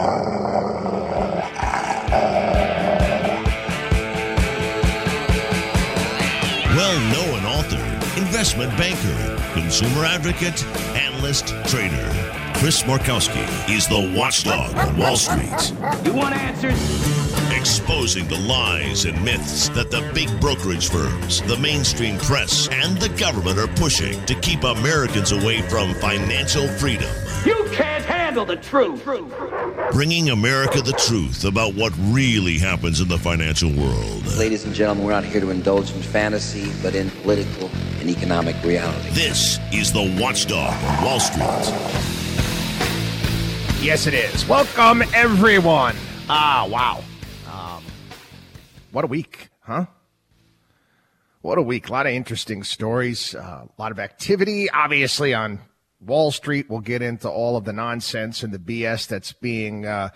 Well known author, investment banker, consumer advocate, analyst, trader. Chris Markowski is the watchdog on Wall Street. You want answers? Exposing the lies and myths that the big brokerage firms, the mainstream press, and the government are pushing to keep Americans away from financial freedom. You can't handle the truth. Bringing America the truth about what really happens in the financial world. Ladies and gentlemen, we're not here to indulge in fantasy, but in political and economic reality. This is the watchdog on Wall Street. Yes, it is. Welcome, everyone. Ah, wow. Um, what a week, huh? What a week. A lot of interesting stories, uh, a lot of activity, obviously, on Wall Street. We'll get into all of the nonsense and the BS that's being uh,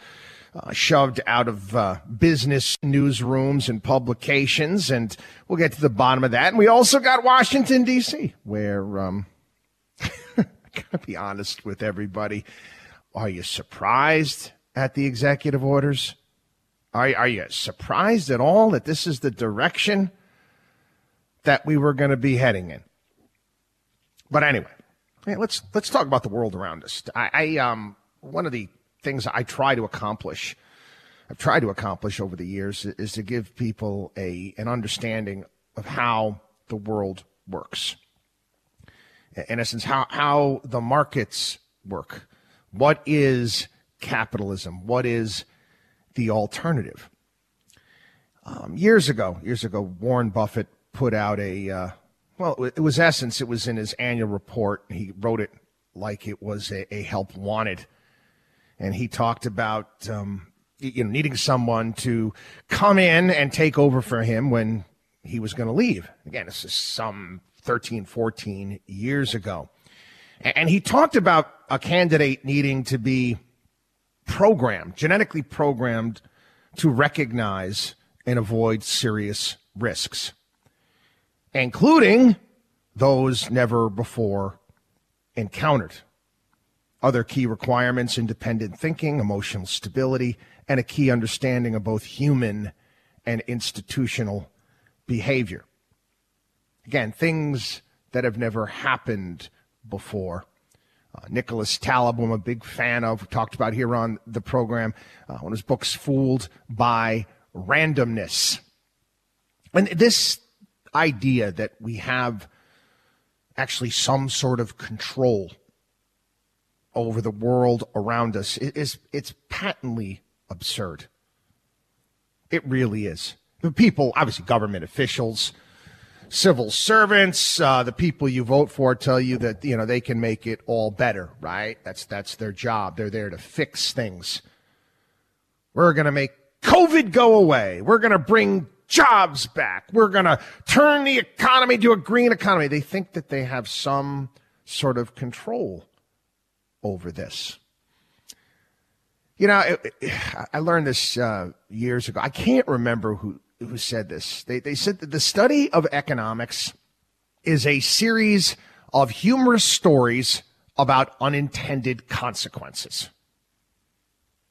uh, shoved out of uh, business newsrooms and publications, and we'll get to the bottom of that. And we also got Washington, D.C., where um, I gotta be honest with everybody. Are you surprised at the executive orders? Are, are you surprised at all that this is the direction that we were going to be heading in? But anyway, let's let's talk about the world around us. I, I um one of the things I try to accomplish, I've tried to accomplish over the years, is to give people a an understanding of how the world works. In essence, how how the markets work what is capitalism? What is the alternative? Um, years ago, years ago, Warren Buffett put out a, uh, well, it was essence. It was in his annual report. He wrote it like it was a, a help wanted. And he talked about, um, you know, needing someone to come in and take over for him when he was going to leave. Again, this is some 13, 14 years ago. And he talked about a candidate needing to be programmed, genetically programmed to recognize and avoid serious risks, including those never before encountered. Other key requirements independent thinking, emotional stability, and a key understanding of both human and institutional behavior. Again, things that have never happened before. Uh, Nicholas Taleb, I'm a big fan of, talked about here on the program, uh, one of his books, Fooled by Randomness. And this idea that we have actually some sort of control over the world around us is it's patently absurd. It really is. The people, obviously government officials, civil servants, uh, the people you vote for tell you that you know they can make it all better, right? That's that's their job. They're there to fix things. We're going to make COVID go away. We're going to bring jobs back. We're going to turn the economy to a green economy. They think that they have some sort of control over this. You know, I learned this uh, years ago. I can't remember who who said this. They, they said that the study of economics is a series of humorous stories about unintended consequences.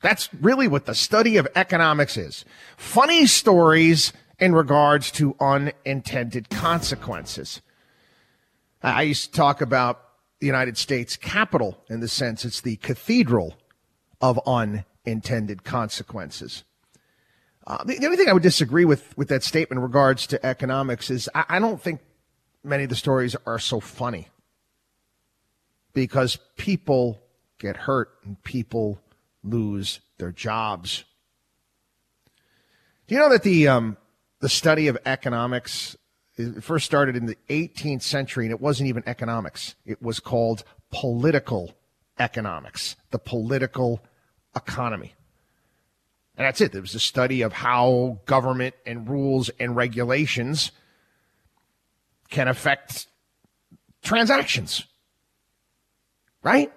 That's really what the study of economics is. Funny stories in regards to unintended consequences. I used to talk about the United States Capitol in the sense it's the cathedral of unintended consequences. Uh, the, the, only thing I would disagree with with that statement in regards to economics is I, I don't think many of the stories are so funny because people get hurt and people lose their jobs. Do you know that the um, the study of economics first started in the 18th century and it wasn't even economics; it was called political economics, the political economy. And that's it. It was a study of how government and rules and regulations can affect transactions. Right?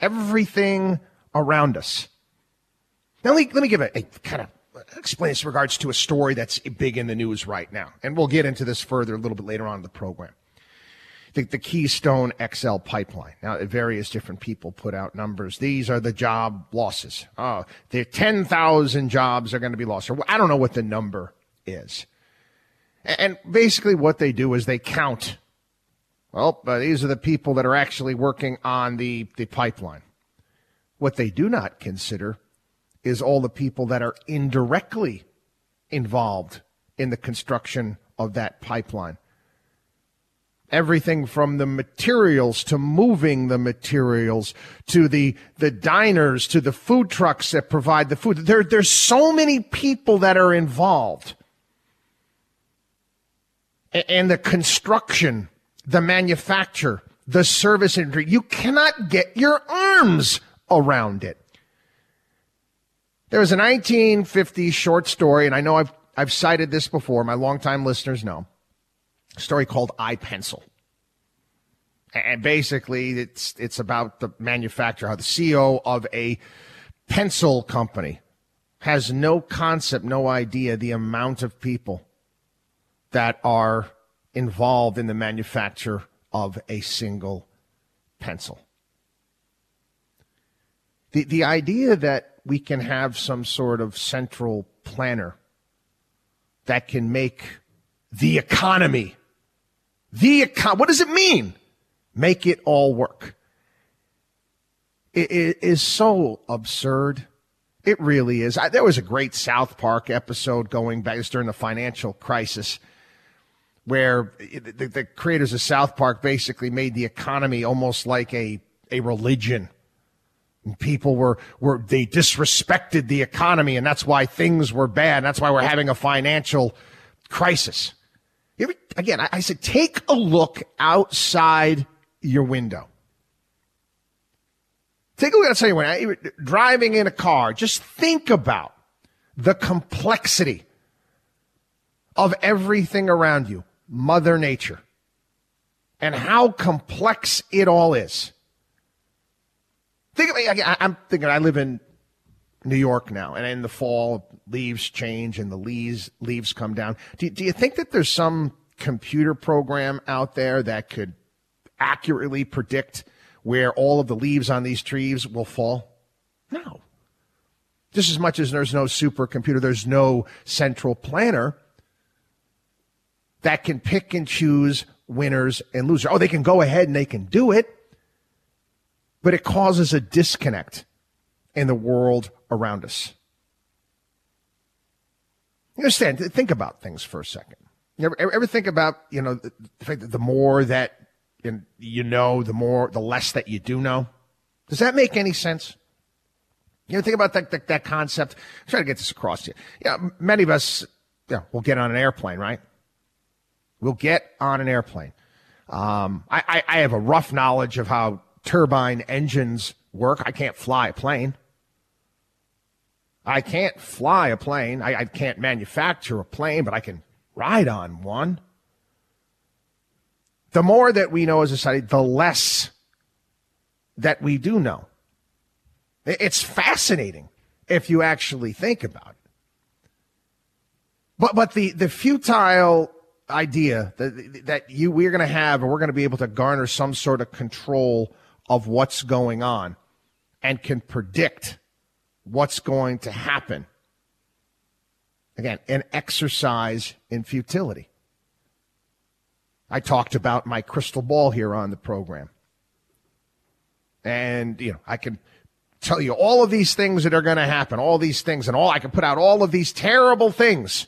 Everything around us. Now, let me, let me give a, a kind of explain this in regards to a story that's big in the news right now. And we'll get into this further a little bit later on in the program. the, the Keystone XL pipeline. Now, various different people put out numbers. These are the job losses. Oh, the 10,000 jobs are going to be lost. Or I don't know what the number is. And basically, what they do is they count. Well, uh, these are the people that are actually working on the, the pipeline. What they do not consider is all the people that are indirectly involved in the construction of that pipeline. Everything from the materials to moving the materials to the the diners to the food trucks that provide the food. There there's so many people that are involved. And the construction the manufacture the service industry. You cannot get your arms around it there was a 1950 short story and I know I've I've cited this before my longtime listeners know a story called I Pencil. And basically, it's it's about the manufacturer, how the CEO of a pencil company has no concept, no idea the amount of people that are involved in the manufacture of a single pencil. The, the idea that we can have some sort of central planner that can make the economy the econ- what does it mean? Make it all work. It, it is so absurd. It really is. I, there was a great South Park episode going back during the financial crisis where the, the, creators of South Park basically made the economy almost like a, a religion. People were, were, they disrespected the economy and that's why things were bad. That's why we're having a financial crisis. Again, I, I said, take a look outside your window. Take a look outside your window. Driving in a car, just think about the complexity of everything around you, Mother Nature, and how complex it all is. Think of me. I'm thinking. I live in New York now, and in the fall, leaves change and the leaves leaves come down. Do, do you think that there's some computer program out there that could accurately predict where all of the leaves on these trees will fall? No. Just as much as there's no supercomputer, there's no central planner that can pick and choose winners and losers. Oh, they can go ahead and they can do it, but it causes a disconnect in the world around us. You understand? Think about things for a second. You ever, ever think about, you know, the, fact that the more that you know, the more, the less that you do know? Does that make any sense? You ever think about that, that, that concept? I'm trying to get this across to you. Yeah, many of us, yeah, will get on an airplane, right? We'll get on an airplane. Um, I, I, I have a rough knowledge of how turbine engines work. I can't fly a plane. I can't fly a plane. I, I, can't manufacture a plane, but I can ride on one. The more that we know as a society, the less that we do know. It's fascinating if you actually think about it. But but the the futile idea that that you we're going to have and we're going to be able to garner some sort of control of what's going on and can predict what's going to happen. Again, an exercise in futility. I talked about my crystal ball here on the program. And, you know, I can tell you all of these things that are going to happen, all these things, and all I can put out all of these terrible things.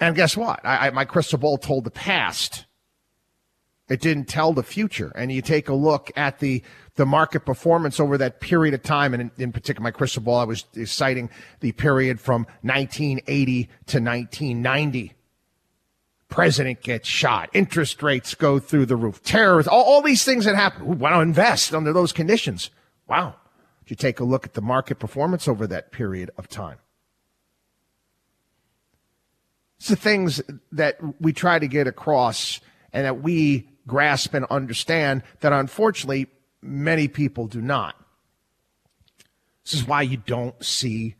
And guess what? I, I, my crystal ball told the past. It didn't tell the future. And you take a look at the the market performance over that period of time, and in, in particular, my crystal ball, I was citing the period from 1980 to 1990 president gets shot, interest rates go through the roof, terrorists, all, all these things that happen. We want to invest under those conditions. Wow. Did you take a look at the market performance over that period of time? It's the things that we try to get across and that we grasp and understand that unfortunately Many people do not. This is why you don't see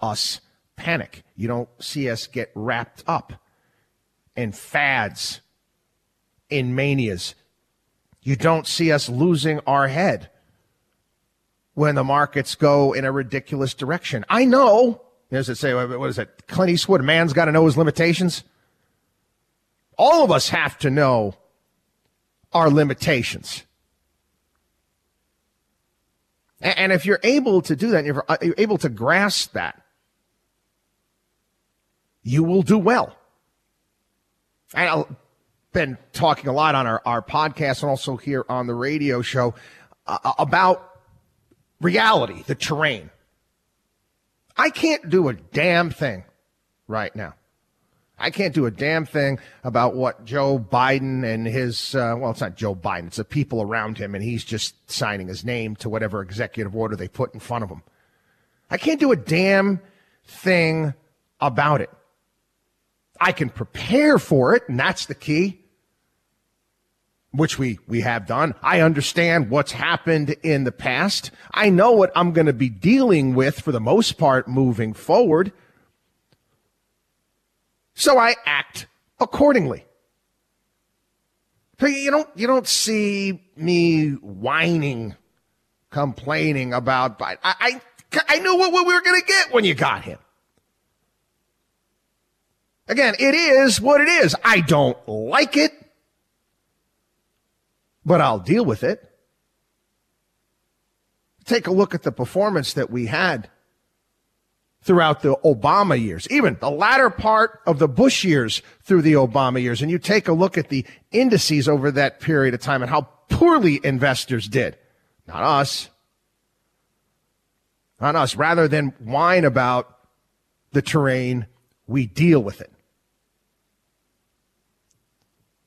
us panic. You don't see us get wrapped up in fads in manias. You don't see us losing our head when the markets go in a ridiculous direction. I know, as it say, what is it? Clint Eastwood, man's got to know his limitations. All of us have to know our limitations. And if you're able to do that, you're able to grasp that, you will do well. And I've been talking a lot on our, our podcast and also here on the radio show uh, about reality, the terrain. I can't do a damn thing right now. I can't do a damn thing about what Joe Biden and his, uh, well, it's not Joe Biden, it's the people around him, and he's just signing his name to whatever executive order they put in front of him. I can't do a damn thing about it. I can prepare for it, and that's the key, which we, we have done. I understand what's happened in the past. I know what I'm going to be dealing with for the most part moving forward. So I act accordingly. You don't, you don't see me whining, complaining about Biden. I, I, I knew what we were going to get when you got him. Again, it is what it is. I don't like it, but I'll deal with it. Take a look at the performance that we had throughout the Obama years, even the latter part of the Bush years through the Obama years. And you take a look at the indices over that period of time and how poorly investors did. Not us. Not us. Rather than whine about the terrain, we deal with it.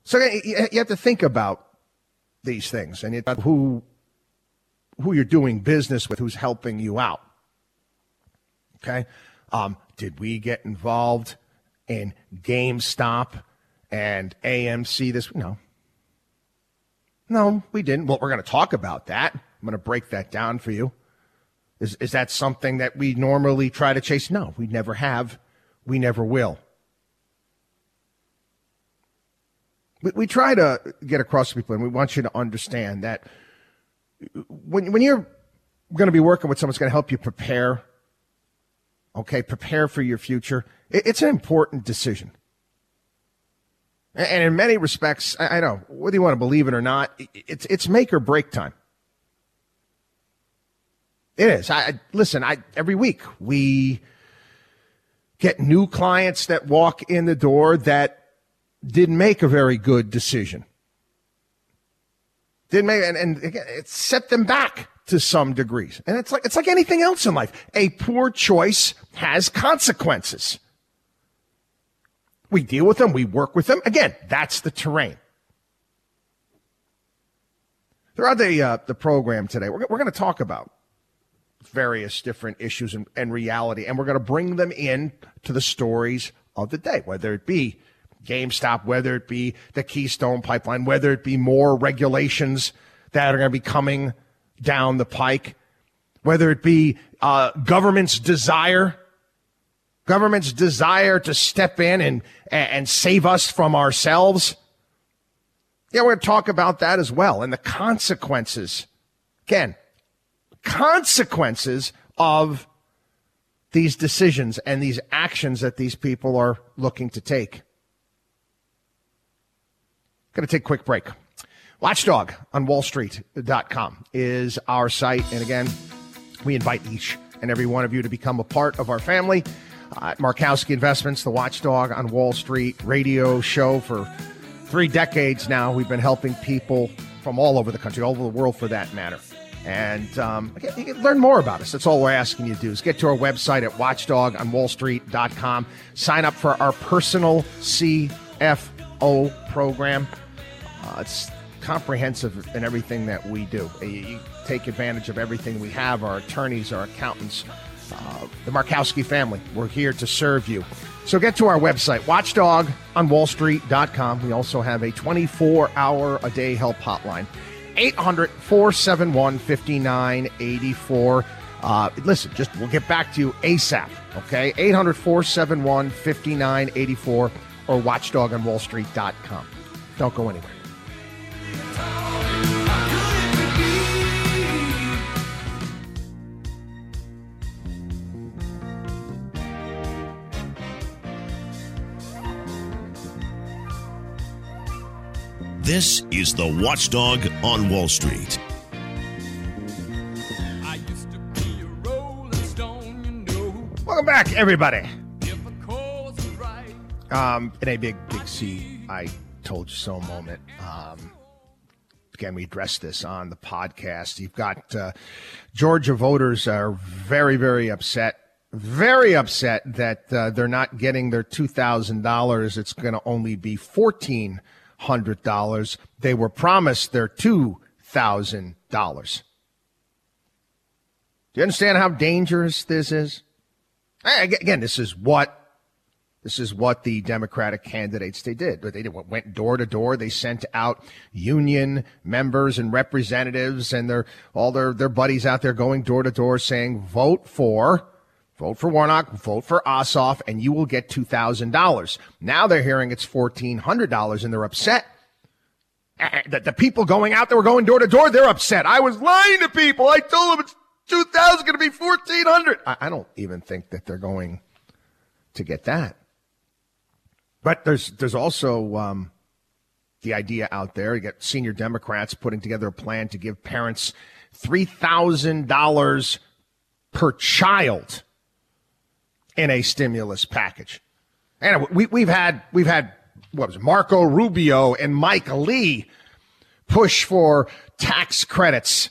So you have to think about these things and who, who you're doing business with, who's helping you out. Okay. Um, did we get involved in GameStop and AMC this? No. No, we didn't. Well, we're going to talk about that. I'm going to break that down for you. Is, is that something that we normally try to chase? No, we never have. We never will. We, we try to get across to people, and we want you to understand that when, when you're going to be working with someone that's going to help you prepare Okay, prepare for your future. It's an important decision. And in many respects, I know, whether you want to believe it or not, it's, it's make or break time. It is. I, listen, I, every week we get new clients that walk in the door that didn't make a very good decision. Didn't make, and, and it set them back to some degrees. And it's like, it's like anything else in life. A poor choice has consequences. We deal with them. We work with them. Again, that's the terrain. Throughout the, uh, the program today, we're, we're going to talk about various different issues and, and reality, and we're going to bring them in to the stories of the day, whether it be GameStop, whether it be the Keystone Pipeline, whether it be more regulations that are going to be coming down the pike, whether it be uh, government's desire, government's desire to step in and and save us from ourselves. Yeah, we're going to talk about that as well and the consequences. Again, consequences of these decisions and these actions that these people are looking to take. Going to take a quick break. Watchdog on wallstreet.com is our site. And again, we invite each and every one of you to become a part of our family. Uh, Markowski Investments, the Watchdog on Wall Street radio show for three decades now. We've been helping people from all over the country, all over the world for that matter. And um, learn more about us. That's all we're asking you to do is get to our website at watchdogonwallstreet.com. Sign up for our personal CFO program. Uh, it's comprehensive in everything that we do. You take advantage of everything we have our attorneys, our accountants, uh, the Markowski family. We're here to serve you. So get to our website, watchdogonwallstreet.com. We also have a 24 hour a day help hotline, 800 471 5984. Uh, listen, just we'll get back to you ASAP, okay? 800 471 5984 or watchdogonwallstreet.com. Don't go anywhere. This is the Watchdog on Wall Street. Welcome back, everybody. Um, in a big, big C, I told you so moment. Um, again, we addressed this on the podcast. You've got uh, Georgia voters are very, very upset, very upset that uh, they're not getting their two thousand dollars. It's going to only be fourteen hundred dollars. They were promised their two thousand dollars. Do you understand how dangerous this is? Again, this is what this is what the Democratic candidates they did. They did what went door to door. They sent out union members and representatives and their all their their buddies out there going door to door saying vote for vote for Warnock, vote for Ossoff, and you will get two thousand dollars. Now they're hearing it's fourteen hundred dollars and they're upset. The, the people going out there were going door to door. They're upset. I was lying to people. I told them it's 2000 going to be 1400 I, I don't even think that they're going to get that but there's there's also um, the idea out there you get senior democrats putting together a plan to give parents $3000 per child in a stimulus package and we, we've had we've had what was it, marco rubio and mike lee push for tax credits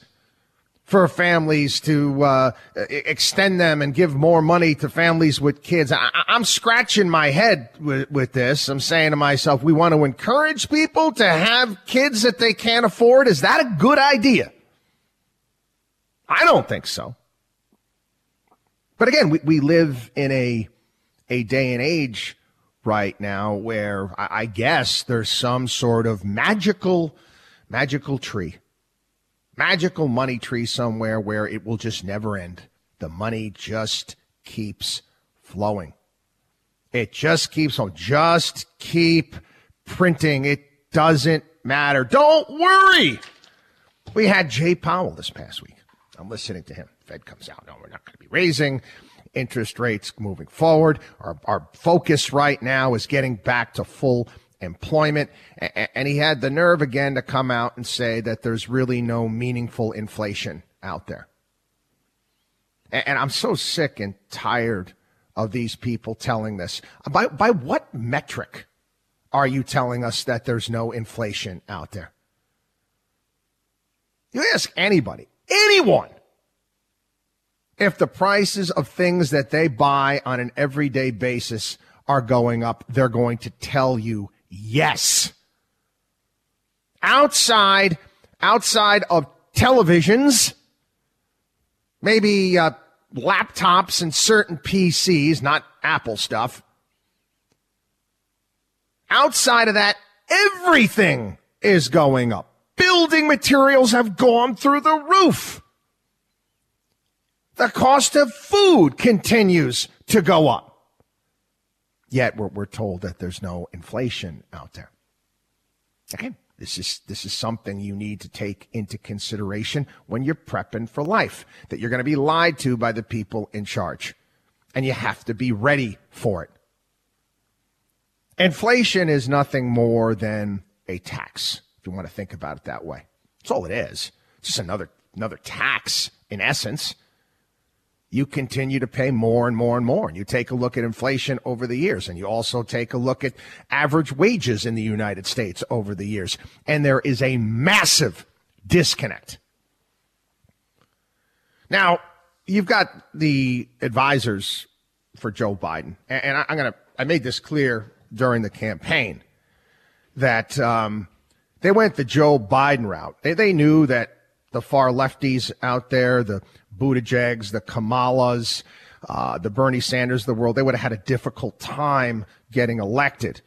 for families to uh, extend them and give more money to families with kids. I, am scratching my head with, with this. I'm saying to myself, we want to encourage people to have kids that they can't afford. Is that a good idea? I don't think so. But again, we, we live in a a day and age right now where I, I guess there's some sort of magical magical tree magical money tree somewhere where it will just never end. The money just keeps flowing. It just keeps on. Just keep printing. It doesn't matter. Don't worry. We had Jay Powell this past week. I'm listening to him. Fed comes out. No, we're not going to be raising interest rates moving forward. Our, our focus right now is getting back to full employment. And he had the nerve again to come out and say that there's really no meaningful inflation out there. And I'm so sick and tired of these people telling this. By, by what metric are you telling us that there's no inflation out there? You ask anybody, anyone, if the prices of things that they buy on an everyday basis are going up, they're going to tell you Yes. Outside, outside of televisions, maybe uh, laptops and certain PCs, not Apple stuff. Outside of that, everything is going up. Building materials have gone through the roof. The cost of food continues to go up. Yet we're, we're told that there's no inflation out there. Okay. This is, this is something you need to take into consideration when you're prepping for life, that you're going to be lied to by the people in charge. And you have to be ready for it. Inflation is nothing more than a tax, if you want to think about it that way. That's all it is. It's just another, another tax in essence you continue to pay more and more and more. And you take a look at inflation over the years, and you also take a look at average wages in the United States over the years. And there is a massive disconnect. Now, you've got the advisors for Joe Biden, and I'm going to, I made this clear during the campaign that um, they went the Joe Biden route. They, they knew that the far lefties out there, the Buttigiegs, the Kamalas, uh, the Bernie Sanders of the world, they would have had a difficult time getting elected.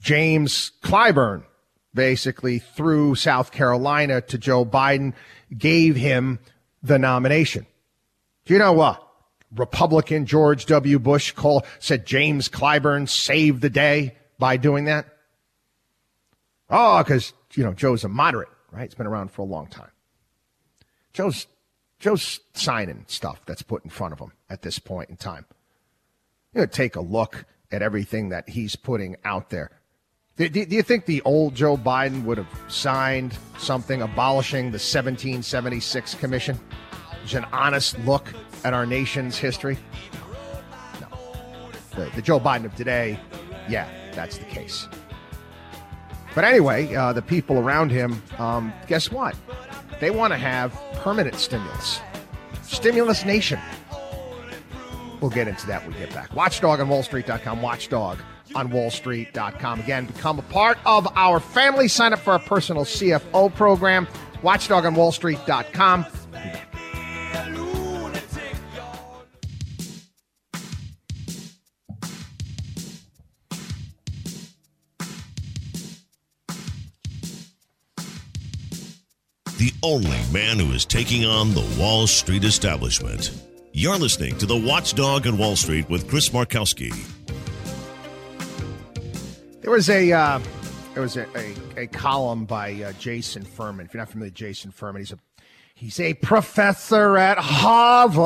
James Clyburn basically threw South Carolina to Joe Biden, gave him the nomination. Do you know what? Republican George W. Bush call, said James Clyburn saved the day by doing that. Oh, because, you know, Joe's a moderate, right? He's been around for a long time. Joe's Joe's signing stuff that's put in front of him at this point in time. You know, take a look at everything that he's putting out there. Do, do, do you think the old Joe Biden would have signed something abolishing the 1776 Commission? It's an honest look at our nation's history. No. The, the Joe Biden of today, yeah, that's the case. But anyway, uh, the people around him, um, guess what? They want to have permanent stimulus. Stimulus nation. We'll get into that when we get back. Watchdog on WallStreet.com. Watchdog on wallstreet.com. Again, become a part of our family. Sign up for our personal CFO program. Watchdog on wallstreet.com. only man who is taking on the Wall Street establishment. You're listening to the Watchdog on Wall Street with Chris Markowski. There was a uh, there was a, a, a column by uh, Jason Furman. If you're not familiar with Jason Furman, he's a he's a professor at Harvard,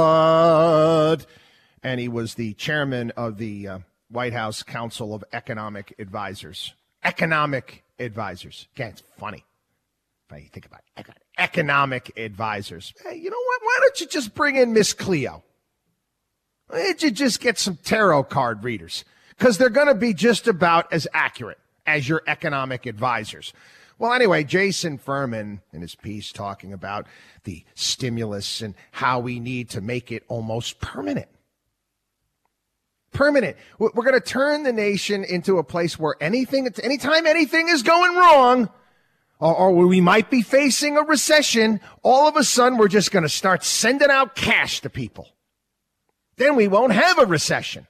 and he was the chairman of the uh, White House Council of Economic Advisors. Economic advisors. Again, it's funny. If you think about it, economic advisors. Hey, you know what? Why don't you just bring in Miss Cleo? Why don't you just get some tarot card readers? because they're going to be just about as accurate as your economic advisors. Well, anyway, Jason Furman in his piece talking about the stimulus and how we need to make it almost permanent. Permanent. We're going to turn the nation into a place where anything, anytime anything is going wrong, or, we might be facing a recession, all of a sudden we're just going to start sending out cash to people. Then we won't have a recession.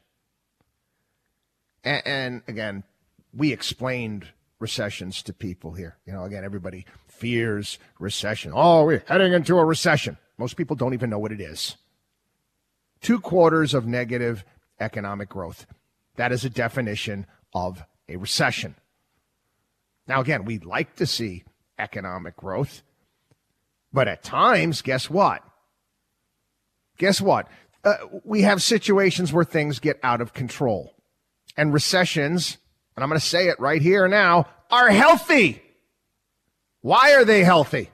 And, and again, we explained recessions to people here. You know, again, everybody fears recession. Oh, we're heading into a recession. Most people don't even know what it is. Two quarters of negative economic growth. That is a definition of a recession. Now, again, we'd like to see economic growth, but at times, guess what? Guess what? Uh, we have situations where things get out of control and recessions, and I'm going to say it right here now, are healthy. Why are they healthy?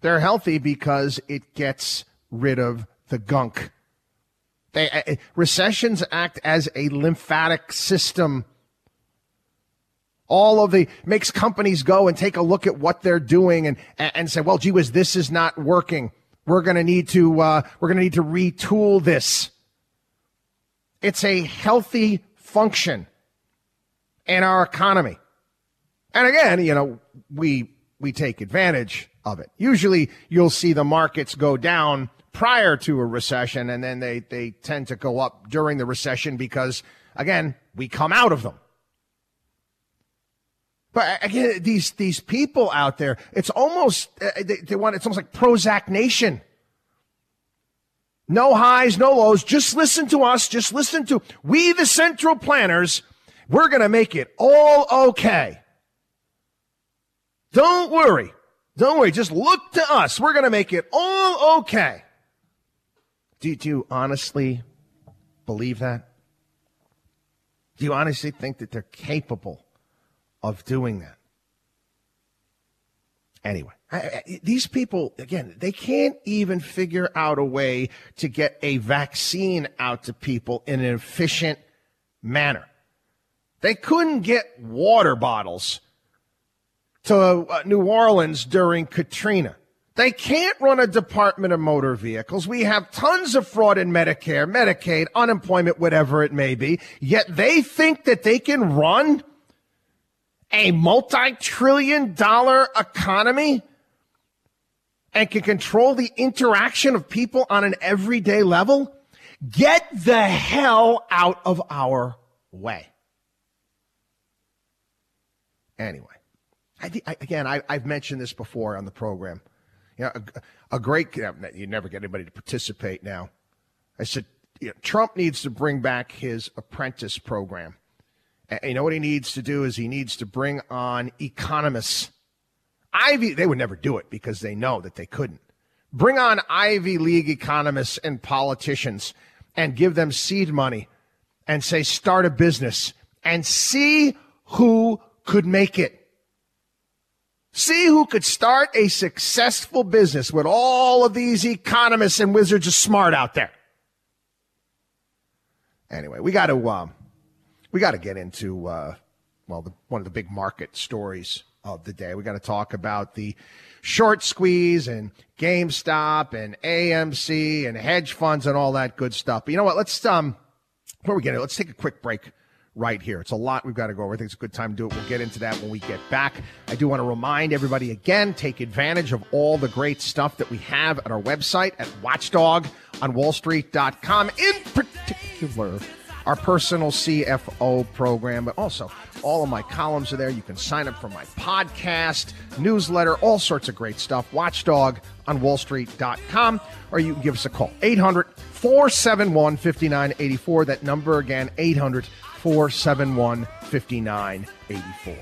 They're healthy because it gets rid of the gunk. They, uh, recessions act as a lymphatic system. All of the makes companies go and take a look at what they're doing and and say, well, gee whiz, this is not working. We're going to need to uh, we're going to need to retool this. It's a healthy function in our economy. And again, you know, we we take advantage of it. Usually you'll see the markets go down prior to a recession and then they, they tend to go up during the recession because again, we come out of them. But again, these these people out there, it's almost uh, they, they want it's almost like Prozac Nation. No highs, no lows. Just listen to us. Just listen to we, the central planners. We're going to make it all okay. Don't worry. Don't worry. Just look to us. We're going to make it all okay. Do, do you honestly believe that? Do you honestly think that they're capable of doing that? Anyway, I, I, these people, again, they can't even figure out a way to get a vaccine out to people in an efficient manner. They couldn't get water bottles to uh, New Orleans during Katrina. They can't run a Department of Motor Vehicles. We have tons of fraud in Medicare, Medicaid, unemployment, whatever it may be. Yet they think that they can run a multi trillion dollar economy and can control the interaction of people on an everyday level, get the hell out of our way. Anyway, I, I, again, I, have mentioned this before on the program. You know, a, a great, you never get anybody to participate now. I said, you know, Trump needs to bring back his apprentice program. You know what he needs to do is he needs to bring on economists Ivy, they would never do it because they know that they couldn't. Bring on Ivy League economists and politicians and give them seed money and say, start a business and see who could make it. See who could start a successful business with all of these economists and wizards of smart out there. Anyway, we got to um, we got to get into uh, well, the, one of the big market stories of the day. We got to talk about the short squeeze and GameStop and AMC and hedge funds and all that good stuff. But you know what? Let's um, before we get it, let's take a quick break right here. It's a lot we've got to go over. I think it's a good time to do it. We'll get into that when we get back. I do want to remind everybody again, take advantage of all the great stuff that we have at our website at watchdogonwallstreet.com. In particular, our personal CFO program, but also all of my columns are there. You can sign up for my podcast, newsletter, all sorts of great stuff. Watchdog on wallstreet.com, or you can give us a call 800 471 5984. That number again, 800 471 5984.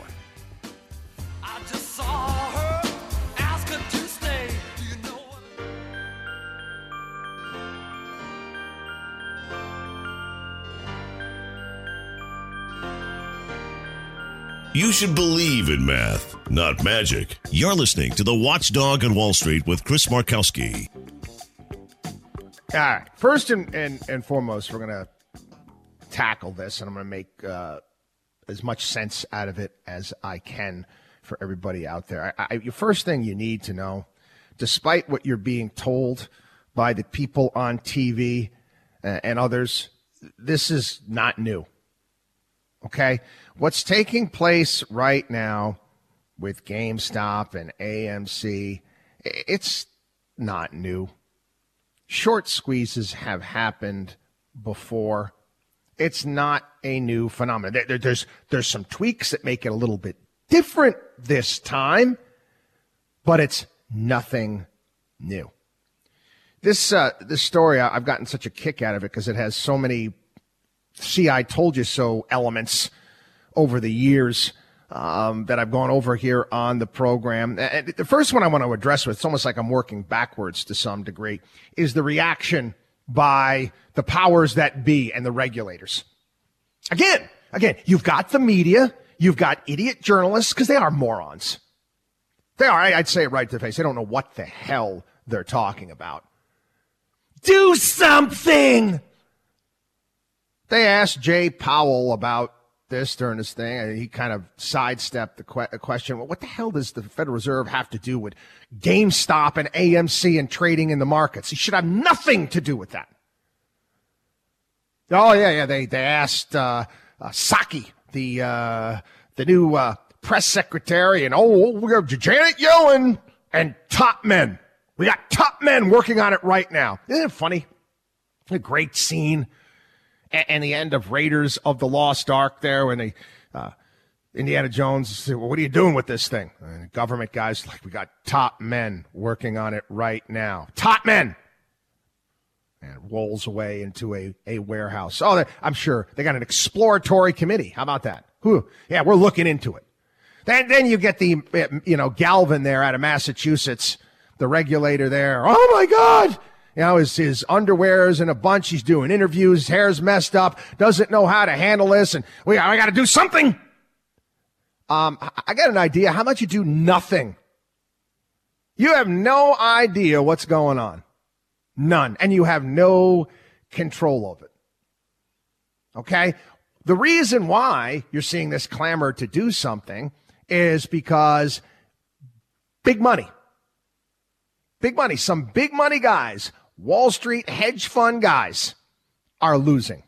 You should believe in math, not magic. You're listening to The Watchdog on Wall Street with Chris Markowski. All right. First and, and, and foremost, we're going to tackle this, and I'm going to make uh, as much sense out of it as I can for everybody out there. I, I, first thing you need to know, despite what you're being told by the people on TV uh, and others, this is not new. Okay? What's taking place right now with GameStop and AMC, it's not new. Short squeezes have happened before. It's not a new phenomenon. There's, there's some tweaks that make it a little bit different this time, but it's nothing new. This, uh, this story, I've gotten such a kick out of it because it has so many see I told you so elements over the years um, that I've gone over here on the program. And the first one I want to address with, it's almost like I'm working backwards to some degree, is the reaction by the powers that be and the regulators. Again, again, you've got the media, you've got idiot journalists, because they are morons. They are, I'd say it right to the face. They don't know what the hell they're talking about. Do something! They asked Jay Powell about this during this thing, and he kind of sidestepped the que- question. Well, what the hell does the Federal Reserve have to do with GameStop and AMC and trading in the markets? He should have nothing to do with that. Oh yeah, yeah. They they asked uh, uh, Psaki, the uh, the new uh, press secretary, and oh, we have Janet Yellen and top men. We got top men working on it right now. Isn't it funny? A great scene and the end of Raiders of the Lost Ark there when they, uh, Indiana Jones said, well, what are you doing with this thing? And government guys like, we got top men working on it right now. Top men! And rolls away into a, a warehouse. Oh, I'm sure they got an exploratory committee. How about that? Who? Yeah, we're looking into it. Then, then you get the, you know, Galvin there out of Massachusetts, the regulator there. Oh my God! You know, his, his underwear's in a bunch. He's doing interviews. His hair's messed up. Doesn't know how to handle this. And we, I got to do something. Um, I got an idea. How about you do nothing? You have no idea what's going on. None. And you have no control of it. Okay. The reason why you're seeing this clamor to do something is because big money. Big money. Some big money guys Wall Street hedge fund guys are losing.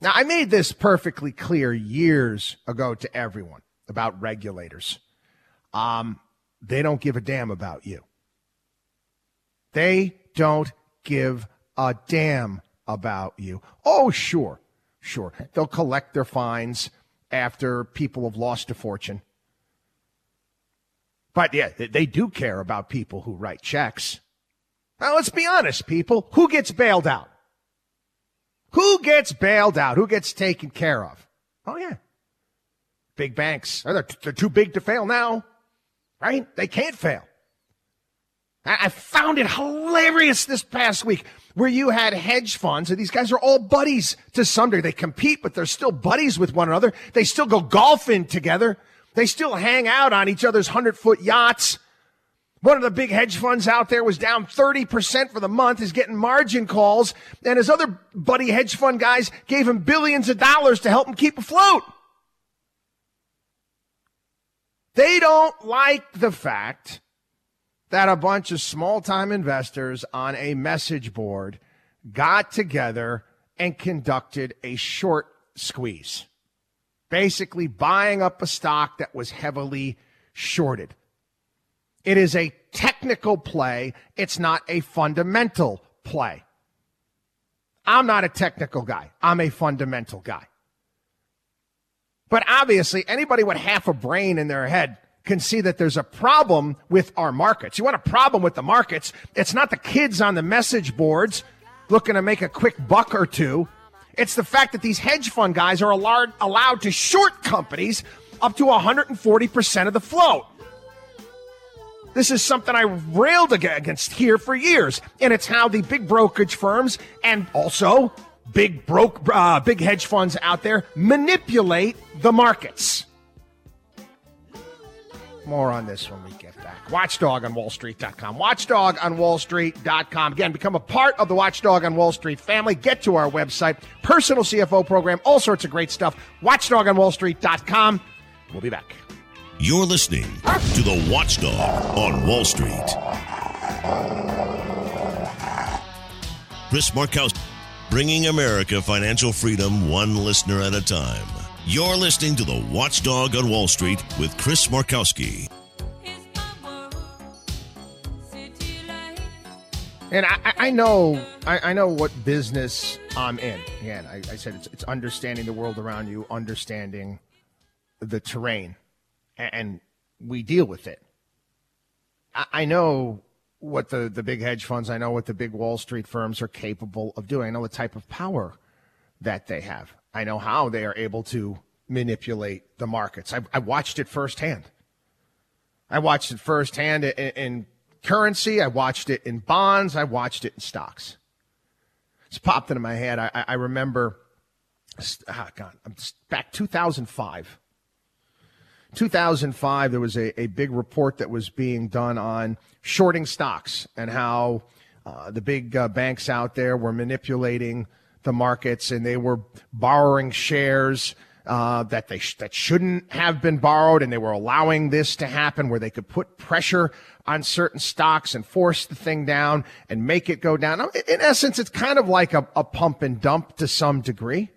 Now, I made this perfectly clear years ago to everyone about regulators. Um, they don't give a damn about you. They don't give a damn about you. Oh, sure, sure. They'll collect their fines after people have lost a fortune. But yeah, they do care about people who write checks. Now let's be honest, people. Who gets bailed out? Who gets bailed out? Who gets taken care of? Oh yeah. Big banks. They're, they're too big to fail now. Right? They can't fail. I found it hilarious this past week where you had hedge funds, and these guys are all buddies to some degree. They compete, but they're still buddies with one another. They still go golfing together. They still hang out on each other's hundred foot yachts. One of the big hedge funds out there was down 30% for the month, is getting margin calls, and his other buddy hedge fund guys gave him billions of dollars to help him keep afloat. They don't like the fact that a bunch of small time investors on a message board got together and conducted a short squeeze, basically buying up a stock that was heavily shorted. It is a technical play, it's not a fundamental play. I'm not a technical guy, I'm a fundamental guy. But obviously, anybody with half a brain in their head can see that there's a problem with our markets. You want a problem with the markets? It's not the kids on the message boards looking to make a quick buck or two. It's the fact that these hedge fund guys are allowed, allowed to short companies up to 140% of the float. This is something I railed against here for years, and it's how the big brokerage firms and also big broke uh, big hedge funds out there manipulate the markets. More on this when we get back. Watchdog on WallStreet.com. Watchdog on WallStreet.com. Again, become a part of the Watchdog on Wall Street family. Get to our website, personal CFO program, all sorts of great stuff. Watchdog on WallStreet.com. We'll be back. You're listening to the Watchdog on Wall Street. Chris Markowski, bringing America financial freedom one listener at a time. You're listening to the Watchdog on Wall Street with Chris Markowski. And I, I know I, I, know what business I'm in. Again, I, I said it's, it's, understanding the world around you, understanding the terrain, and, we deal with it. I, know what the, the big hedge funds, I know what the big Wall Street firms are capable of doing. I know the type of power that they have. I know how they are able to manipulate the markets. I, I watched it firsthand. I watched it firsthand in, in, currency. I watched it in bonds. I watched it in stocks. It's popped into my head. I, I remember, oh God, back 2005. 2005, there was a, a big report that was being done on shorting stocks and how uh, the big uh, banks out there were manipulating the markets and they were borrowing shares uh, that they sh- that shouldn't have been borrowed, and they were allowing this to happen, where they could put pressure on certain stocks and force the thing down and make it go down. In essence, it's kind of like a, a pump and dump to some degree.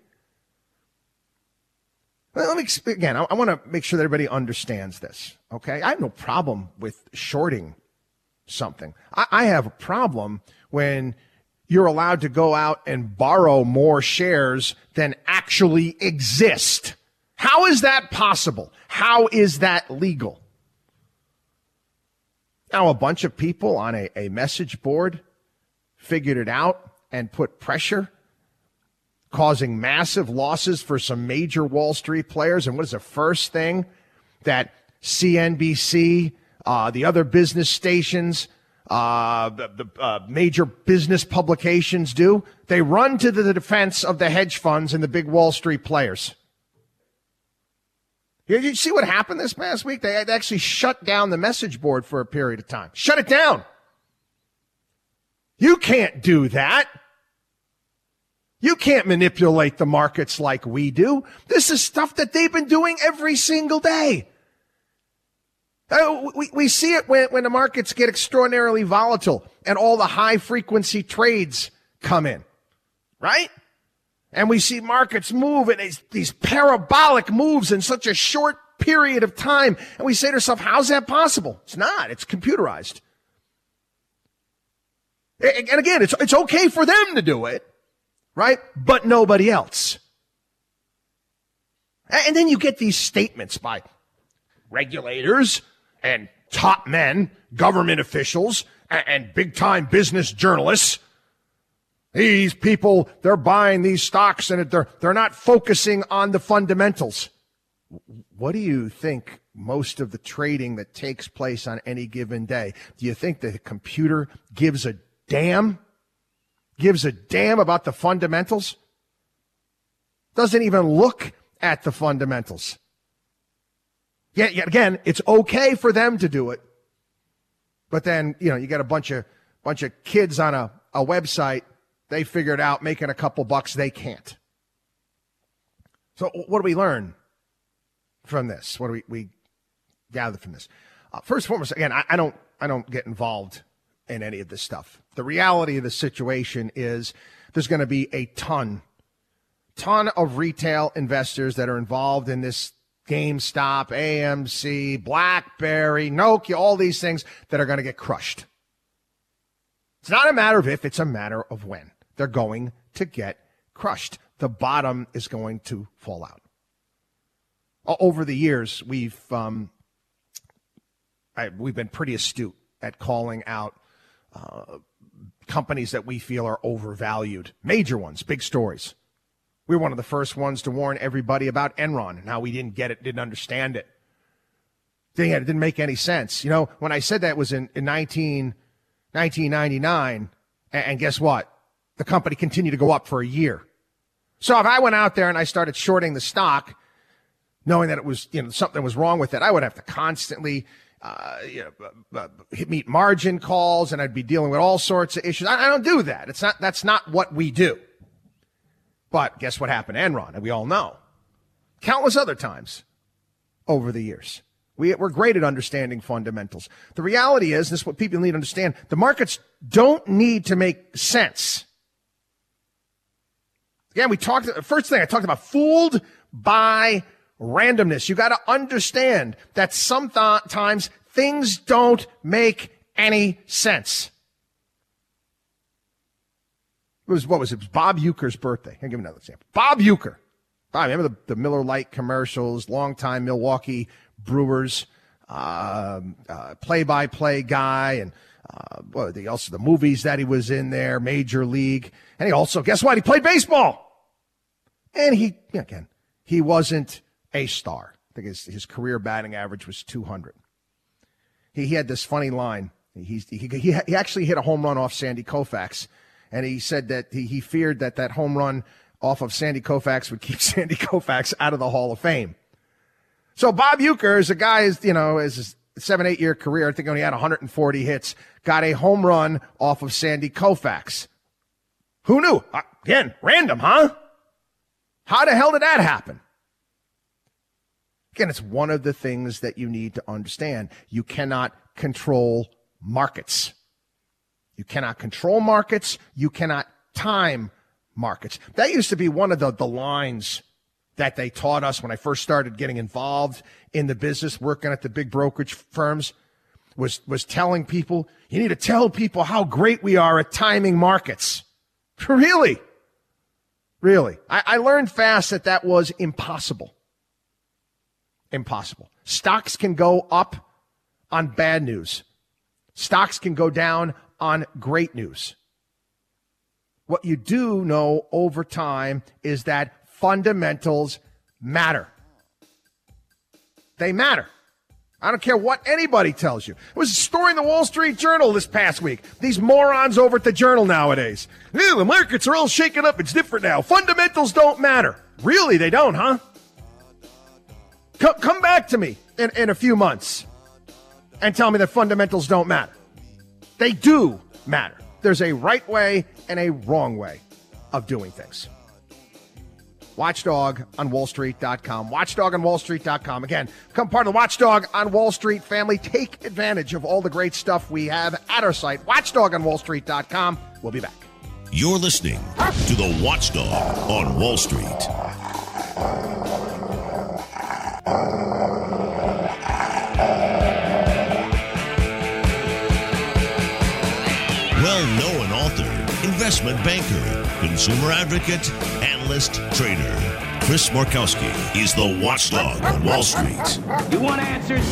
Let me again. I, I want to make sure that everybody understands this. Okay, I have no problem with shorting something. I, I have a problem when you're allowed to go out and borrow more shares than actually exist. How is that possible? How is that legal? Now, a bunch of people on a, a message board figured it out and put pressure, causing massive losses for some major Wall Street players. And what is the first thing that CNBC, uh, the other business stations, uh, the, the uh, major business publications do. They run to the defense of the hedge funds and the big Wall Street players. Did you see what happened this past week? They actually shut down the message board for a period of time. Shut it down. You can't do that. You can't manipulate the markets like we do. This is stuff that they've been doing every single day. Uh, we, we see it when, when the markets get extraordinarily volatile and all the high frequency trades come in, right? And we see markets move and these, these parabolic moves in such a short period of time. And we say to ourselves, how's that possible? It's not. It's computerized. And again, it's, it's okay for them to do it, right? But nobody else. And then you get these statements by regulators, and top men, government officials, and, big time business journalists. These people, they're buying these stocks and they're, they're not focusing on the fundamentals. What do you think most of the trading that takes place on any given day. Do you think the computer gives a damn? Gives a damn about the fundamentals? Doesn't even look at the fundamentals. Yet, yet again, it's okay for them to do it. But then, you know, you got a bunch of bunch of kids on a, a website, they figured out making a couple bucks, they can't. So what do we learn from this? What do we, we gather from this? Uh, first and foremost, again, I, I don't I don't get involved in any of this stuff. The reality of the situation is there's going to be a ton, ton of retail investors that are involved in this GameStop, AMC, BlackBerry, Nokia, all these things that are going to get crushed. It's not a matter of if, it's a matter of when. They're going to get crushed. The bottom is going to fall out. Over the years, we've um, I, we've been pretty astute at calling out companies that we feel are overvalued, major ones, big stories. We were one of the first ones to warn everybody about Enron and how we didn't get it, didn't understand it. Dang It didn't make any sense. You know, when I said that was in, in 19, 1999, and, and guess what? The company continued to go up for a year. So if I went out there and I started shorting the stock, knowing that it was, you know, something was wrong with it, I would have to constantly uh, you know, meet margin calls and I'd be dealing with all sorts of issues. I, I, don't do that. It's not, that's not what we do. But guess what happened Enron? And we all know. Countless other times over the years. We, we're great at understanding fundamentals. The reality is, this is what people need to understand, the markets don't need to make sense. Again, we talked, first thing I talked about, fooled by randomness. You got to understand that sometimes things don't make any sense. It was, what was it? it was Bob Uecker's birthday. I'll give another example. Bob Euchre. I remember the, the Miller Lite commercials, longtime Milwaukee Brewers, um, uh, play-by-play guy, and uh, well, the, also the movies that he was in there, Major League, and he also, guess what? He played baseball, and he again, he wasn't a star. I think his, his career batting average was 200. He, he had this funny line. He, he, he, he actually hit a home run off Sandy Koufax, and he said that he, he feared that that home run off of Sandy Koufax would keep Sandy Koufax out of the Hall of Fame. So Bob Uecker is a guy, is you know, is seven, eight year career. I think only had 140 hits. Got a home run off of Sandy Koufax. Who knew? Uh, again, random, huh? How the hell did that happen? Again, it's one of the things that you need to understand. You cannot control markets. You cannot control markets. You cannot time markets. That used to be one of the, the lines that they taught us when I first started getting involved in the business, working at the big brokerage firms, was, was telling people, you need to tell people how great we are at timing markets. Really? Really? I, I learned fast that that was impossible. Impossible. Stocks can go up on bad news. Stocks can go down on great news. What you do know over time is that fundamentals matter. They matter. I don't care what anybody tells you. It was a story in the Wall Street Journal this past week. These morons over at the Journal nowadays. The markets are all shaken up. It's different now. Fundamentals don't matter. Really, they don't, huh? Come, come back to me in, in a few months and tell me that fundamentals don't matter. They do matter. There's a right way and a wrong way of doing things. Watchdog on wallstreet.com. Watchdog on wallstreet.com. Again, become part of the Watchdog on Wall Street family. Take advantage of all the great stuff we have at our site, watchdog on wallstreet.com. We'll be back. You're listening to the Watchdog on Wall Street. Well known author, investment banker, consumer advocate, analyst, trader. Chris Markowski is the watchdog on Wall Street. You want answers?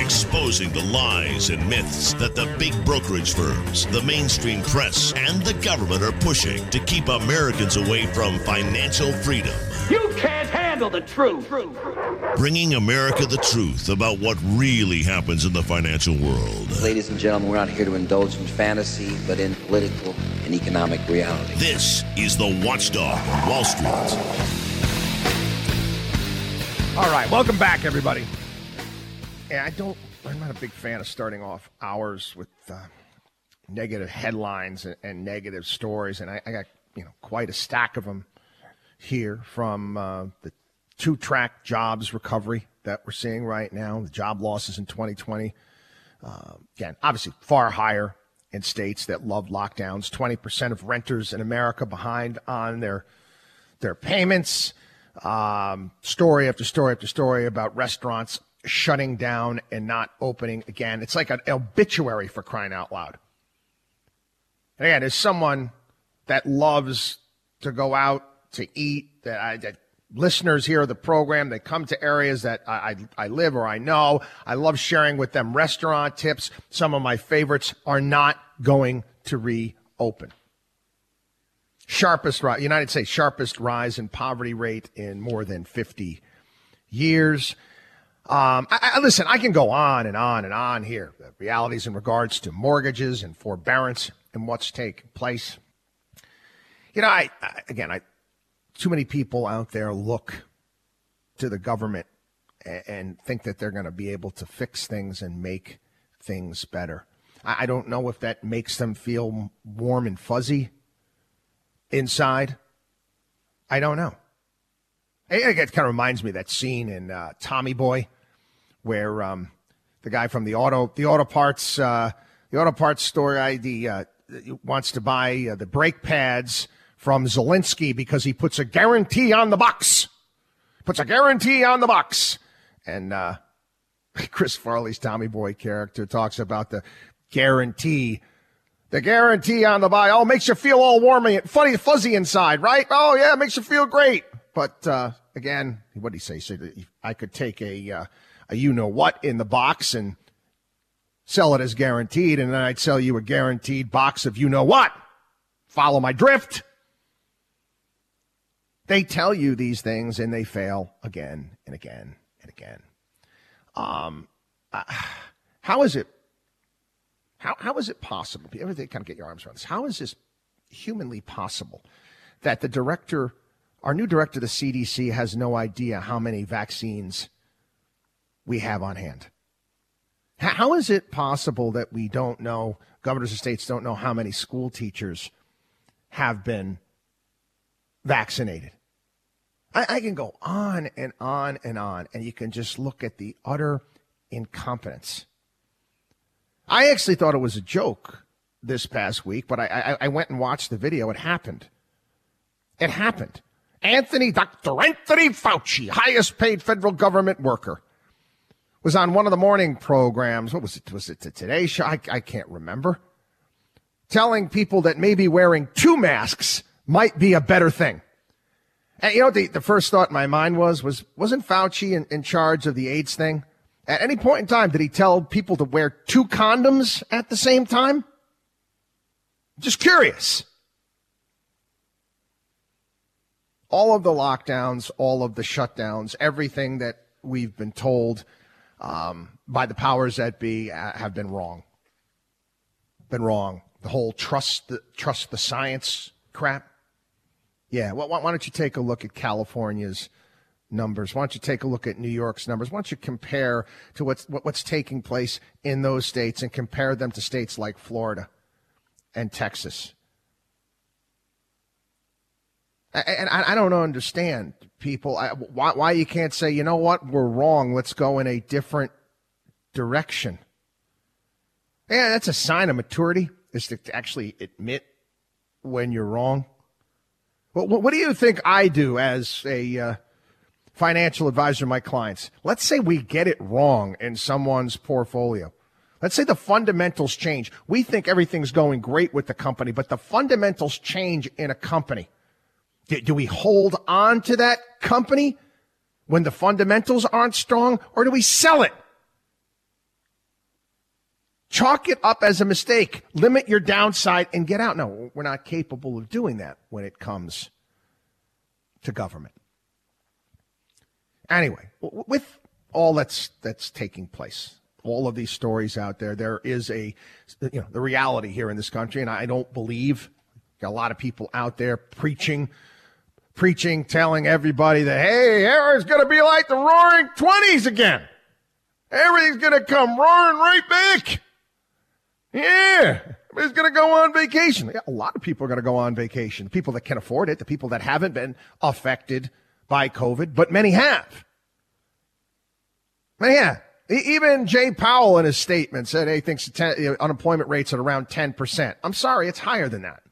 Exposing the lies and myths that the big brokerage firms, the mainstream press, and the government are pushing to keep Americans away from financial freedom. You can't handle the truth. Bringing America the truth about what really happens in the financial world. Ladies and gentlemen, we're not here to indulge in fantasy, but in political and economic reality. This is the Watchdog on Wall Street. All right, welcome back, everybody. Yeah, I don't. I'm not a big fan of starting off hours with uh, negative headlines and, and, negative stories, and I, I, got you know quite a stack of them here from uh, the two-track jobs recovery that we're seeing right now. The job losses in 2020, uh, again, obviously far higher in states that love lockdowns. 20% of renters in America behind on their their payments. Um, story after story after story about restaurants shutting down and not opening again. It's like an obituary for crying out loud. And again, as someone that loves to go out to eat, that, I, that listeners here of the program, they come to areas that I, I, I live or I know. I love sharing with them restaurant tips. Some of my favorites are not going to reopen sharpest rise, United States sharpest rise in poverty rate in more than 50 years. Um, I, I, listen, I can go on and on and on here. The realities in regards to mortgages and forbearance and what's taking place. You know, I again, I too many people out there look to the government and, and think that they're going to be able to fix things and make things better. I, I don't know if that makes them feel warm and fuzzy inside? I don't know. It, it kind of reminds me of that scene in uh, Tommy Boy, where um, the guy from the auto the auto parts uh, the auto parts store guy the uh, wants to buy uh, the brake pads from Zalinsky because he puts a guarantee on the box. Puts a guarantee on the box, and uh, Chris Farley's Tommy Boy character talks about the guarantee the guarantee on the buy, oh, makes you feel all warm and funny, fuzzy inside, right? Oh, yeah, makes you feel great. But, uh, again, what did he say? He said I could take a, uh, a you know what in the box and sell it as guaranteed, and then I'd sell you a guaranteed box of you know what. Follow my drift. They tell you these things and they fail again and again and again. Um, uh, how is it how, how is it possible? Everything kind of get your arms around this. How is this humanly possible that the director, our new director of the CDC, has no idea how many vaccines we have on hand? How is it possible that we don't know, governors of states don't know how many school teachers have been vaccinated? I, I, can go on and on and on, and you can just look at the utter incompetence I actually thought it was a joke this past week, but I, I, I went and watched the video. It happened. It happened. Anthony, Dr. Anthony Fauci, highest paid federal government worker, was on one of the morning programs. What was it? Was it the Today Show? I, I can't remember. Telling people that maybe wearing two masks might be a better thing. And you know, the, the first thought in my mind was, was, wasn't Fauci in, in charge of the AIDS thing? At any point in time, did he tell people to wear two condoms at the same time? Just curious. All of the lockdowns, all of the shutdowns, everything that we've been told um, by the powers that be uh, have been wrong. Been wrong. The whole trust the, trust the science crap. Yeah. Well, why don't you take a look at California's numbers? Why don't you take a look at New York's numbers? Why don't you compare to what's what's taking place in those states and compare them to states like Florida and Texas? And I don't understand people why why you can't say you know what we're wrong. Let's go in a different direction. Yeah, that's a sign of maturity is to actually admit when you're wrong. What, what do you think I do as a uh, financial advisor to my clients. Let's say we get it wrong in someone's portfolio. Let's say the fundamentals change. We think everything's going great with the company, but the fundamentals change in a company. Do, do we hold on to that company when the fundamentals aren't strong or do we sell it? Chalk it up as a mistake. Limit your downside and get out. No, we're not capable of doing that when it comes to government. Anyway, with all that's that's taking place, all of these stories out there, there is a you know the reality here in this country, and I don't believe a lot of people out there preaching preaching, telling everybody that, hey, it's going to be like the roaring 20s again. Everything's going to come roaring right back. Yeah. Everybody's going to go on vacation. A lot of people are going to go on vacation. The people that can afford it, the people that haven't been affected by COVID, but many have. Yeah. Even Jay Powell in his statement said he thinks ten, unemployment rates at around 10%. I'm sorry, it's higher than that.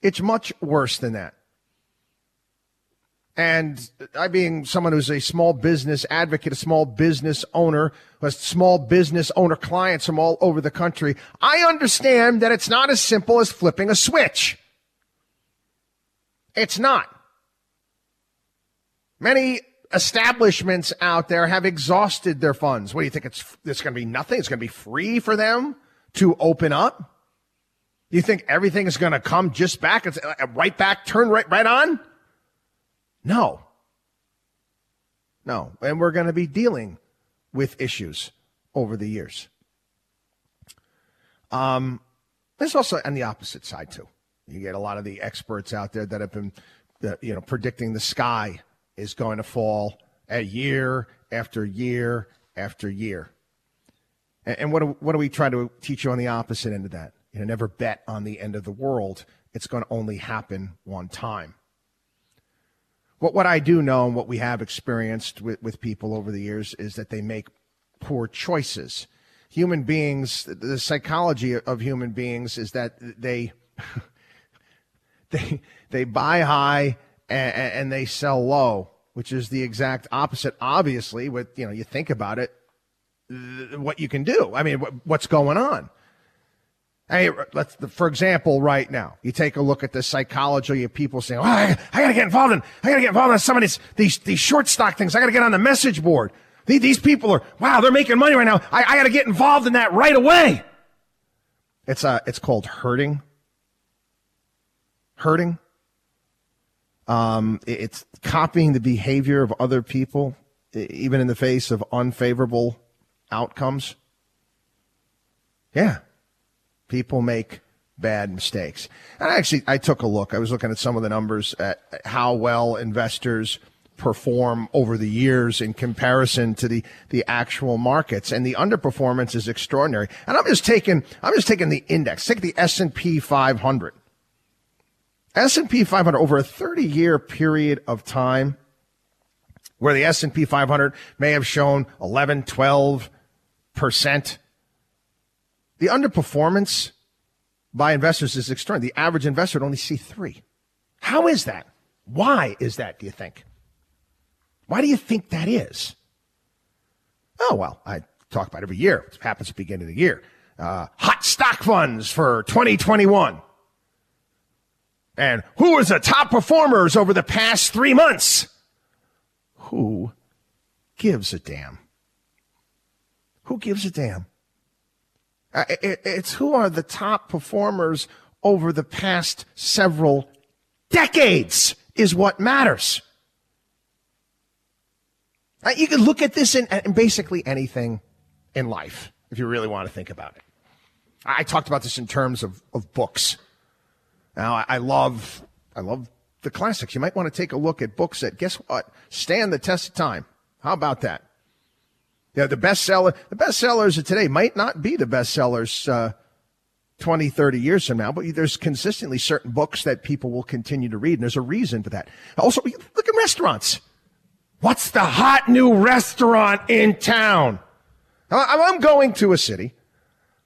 It's much worse than that. And I, being someone who's a small business advocate, a small business owner, who has small business owner clients from all over the country, I understand that it's not as simple as flipping a switch. It's not. Many establishments out there have exhausted their funds. What do you think? It's, it's going to be nothing? It's going to be free for them to open up? You think everything is going to come just back? It's uh, right back, turn right, right on? No. No. And we're going to be dealing with issues over the years. Um, there's also on the opposite side too. You get a lot of the experts out there that have been, you know, predicting the sky is going to fall a year after year after year. And, and what do, what do we try to teach you on the opposite end of that? You know, never bet on the end of the world. It's going to only happen one time. What, what I do know and what we have experienced with, with people over the years is that they make poor choices. Human beings, the psychology of human beings is that they, they, they buy high and, and they sell low, which is the exact opposite, obviously, with, you know, you think about it, what you can do. I mean, what's going on? Hey, let's, for example, right now, you take a look at the psychology of people saying, I, I, gotta get involved in, I gotta get involved in some of these, these, these short stock things. I gotta get on the message board. These, these people are, wow, they're making money right now. I, I gotta get involved in that right away. It's, uh, it's called herding. Herding. Um, it's copying the behavior of other people, even in the face of unfavorable outcomes. Yeah, People make bad mistakes. And actually, I took a look. I was looking at some of the numbers at how well investors perform over the years in comparison to the, the actual markets and the underperformance is extraordinary. And I'm just taking, I'm just taking the index, take the S&P 500. S&P 500 over a 30 year period of time where the S&P 500 may have shown 11, 12 percent the underperformance by investors is extraordinary. The average investor would only see three. How is that? Why is that, do you think? Why do you think that is? Oh, well, I talk about every year. It happens at the beginning of the year. Uh, hot stock funds for 2021. And who was the top performers over the past three months? Who gives a damn? Who gives a damn? Uh, it's who are the top performers over the past several decades is what matters. Uh, you can look at this in, in basically anything in life if you really want to think about it. I talked about this in terms of, of books. Now, I, I love, I love the classics. You might want to take a look at books that, guess what, stand the test of time. How about that? Yeah, the bestseller, the bestsellers of today might not be the bestsellers uh, 20, 30 years from now, but there's consistently certain books that people will continue to read, and there's a reason for that. Also, look at restaurants. What's the hot new restaurant in town? I'm going to a city.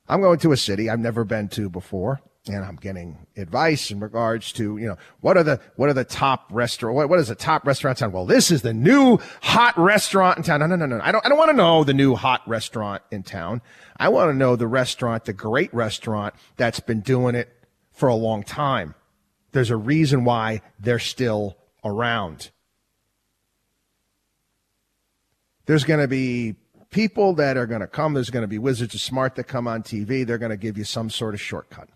I'm going to a city I've never been to before and I'm getting advice in regards to, you know, what are the, what are the top restaurant, what, what is the top restaurant town? Well, this is the new hot restaurant in town. No, no, no, no. I don't, I don't want to know the new hot restaurant in town. I want to know the restaurant, the great restaurant that's been doing it for a long time. There's a reason why they're still around. There's going to be people that are going to come. There's going to be wizards of smart that come on TV. They're going to give you some sort of shortcut.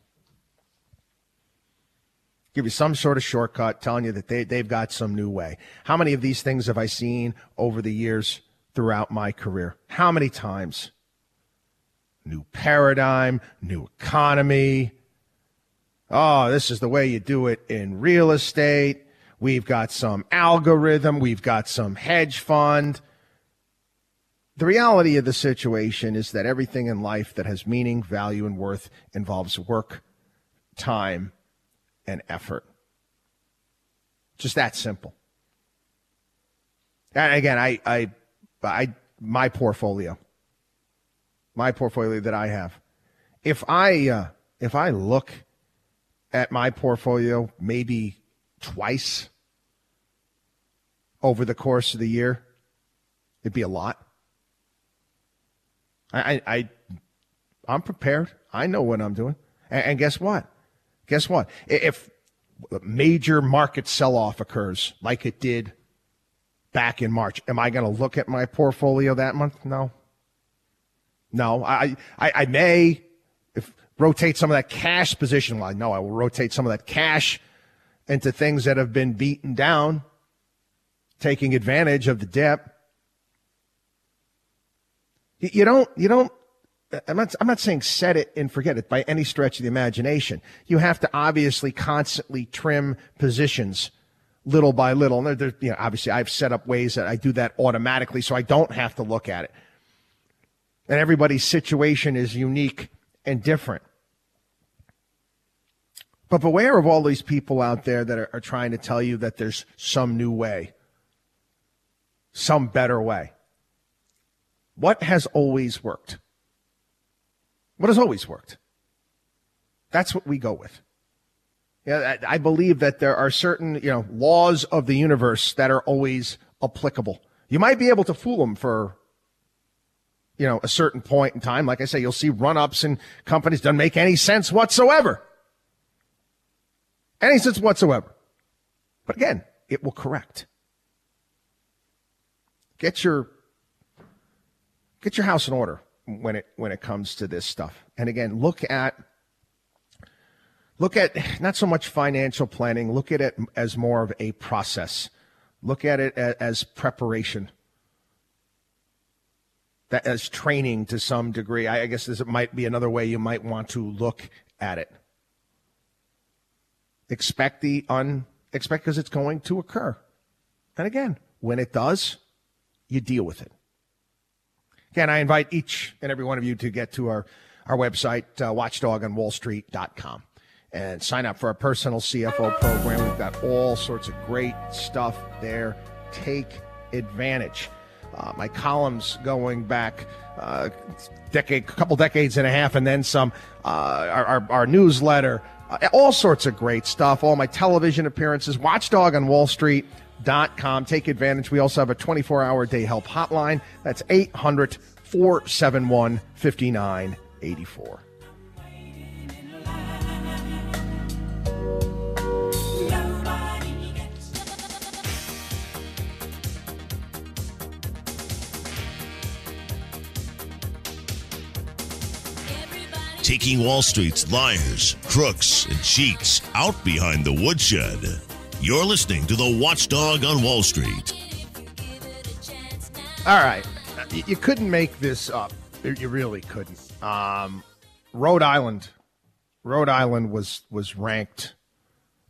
Give you some sort of shortcut telling you that they, they've got some new way. How many of these things have I seen over the years throughout my career? How many times? New paradigm, new economy. Oh, this is the way you do it in real estate. We've got some algorithm. We've got some hedge fund. The reality of the situation is that everything in life that has meaning, value, and worth involves work, time, and effort. Just that simple. And again, I, I, I, my portfolio, my portfolio that I have, if I, uh, if I look at my portfolio maybe twice over the course of the year, it'd be a lot. I, I, I I'm prepared. I know what I'm doing. And, and guess what? Guess what? If a major market sell off occurs like it did back in March, am I going to look at my portfolio that month? No. No, I, I, I may if rotate some of that cash position. Well, no, I will rotate some of that cash into things that have been beaten down, taking advantage of the dip. You don't, you don't, I'm not, I'm not saying set it and forget it by any stretch of the imagination. You have to obviously constantly trim positions little by little. And there, you know, obviously I've set up ways that I do that automatically so I don't have to look at it. And everybody's situation is unique and different. But beware of all these people out there that are, are trying to tell you that there's some new way, some better way. What has always worked? What has always worked? That's what we go with. Yeah, I believe that there are certain, you know, laws of the universe that are always applicable. You might be able to fool them for, you know, a certain point in time. Like I say, you'll see run-ups and companies doesn't make any sense whatsoever. Any sense whatsoever. But again, it will correct. Get your get your house in order when it when it comes to this stuff. And again, look at look at not so much financial planning, look at it as more of a process. Look at it as preparation. That as training to some degree. I guess this might be another way you might want to look at it. Expect the unexpected because it's going to occur. And again, when it does, you deal with it. Again, I invite each and every one of you to get to our, our website, uh, watchdogonwallstreet.com, and sign up for our personal CFO program. We've got all sorts of great stuff there. Take advantage. Uh, my columns going back uh, decade, couple decades and a half, and then some. Uh, our, our, our, newsletter, uh, all sorts of great stuff. All my television appearances. Watchdog on Wall Street com. Take advantage. We also have a 24 hour day help hotline. That's 800 471 5984. Taking Wall Street's liars, crooks, and cheats out behind the woodshed. You're listening to the Watchdog on Wall Street. All right. You couldn't make this up. You really couldn't. Um, Rhode Island. Rhode Island was was ranked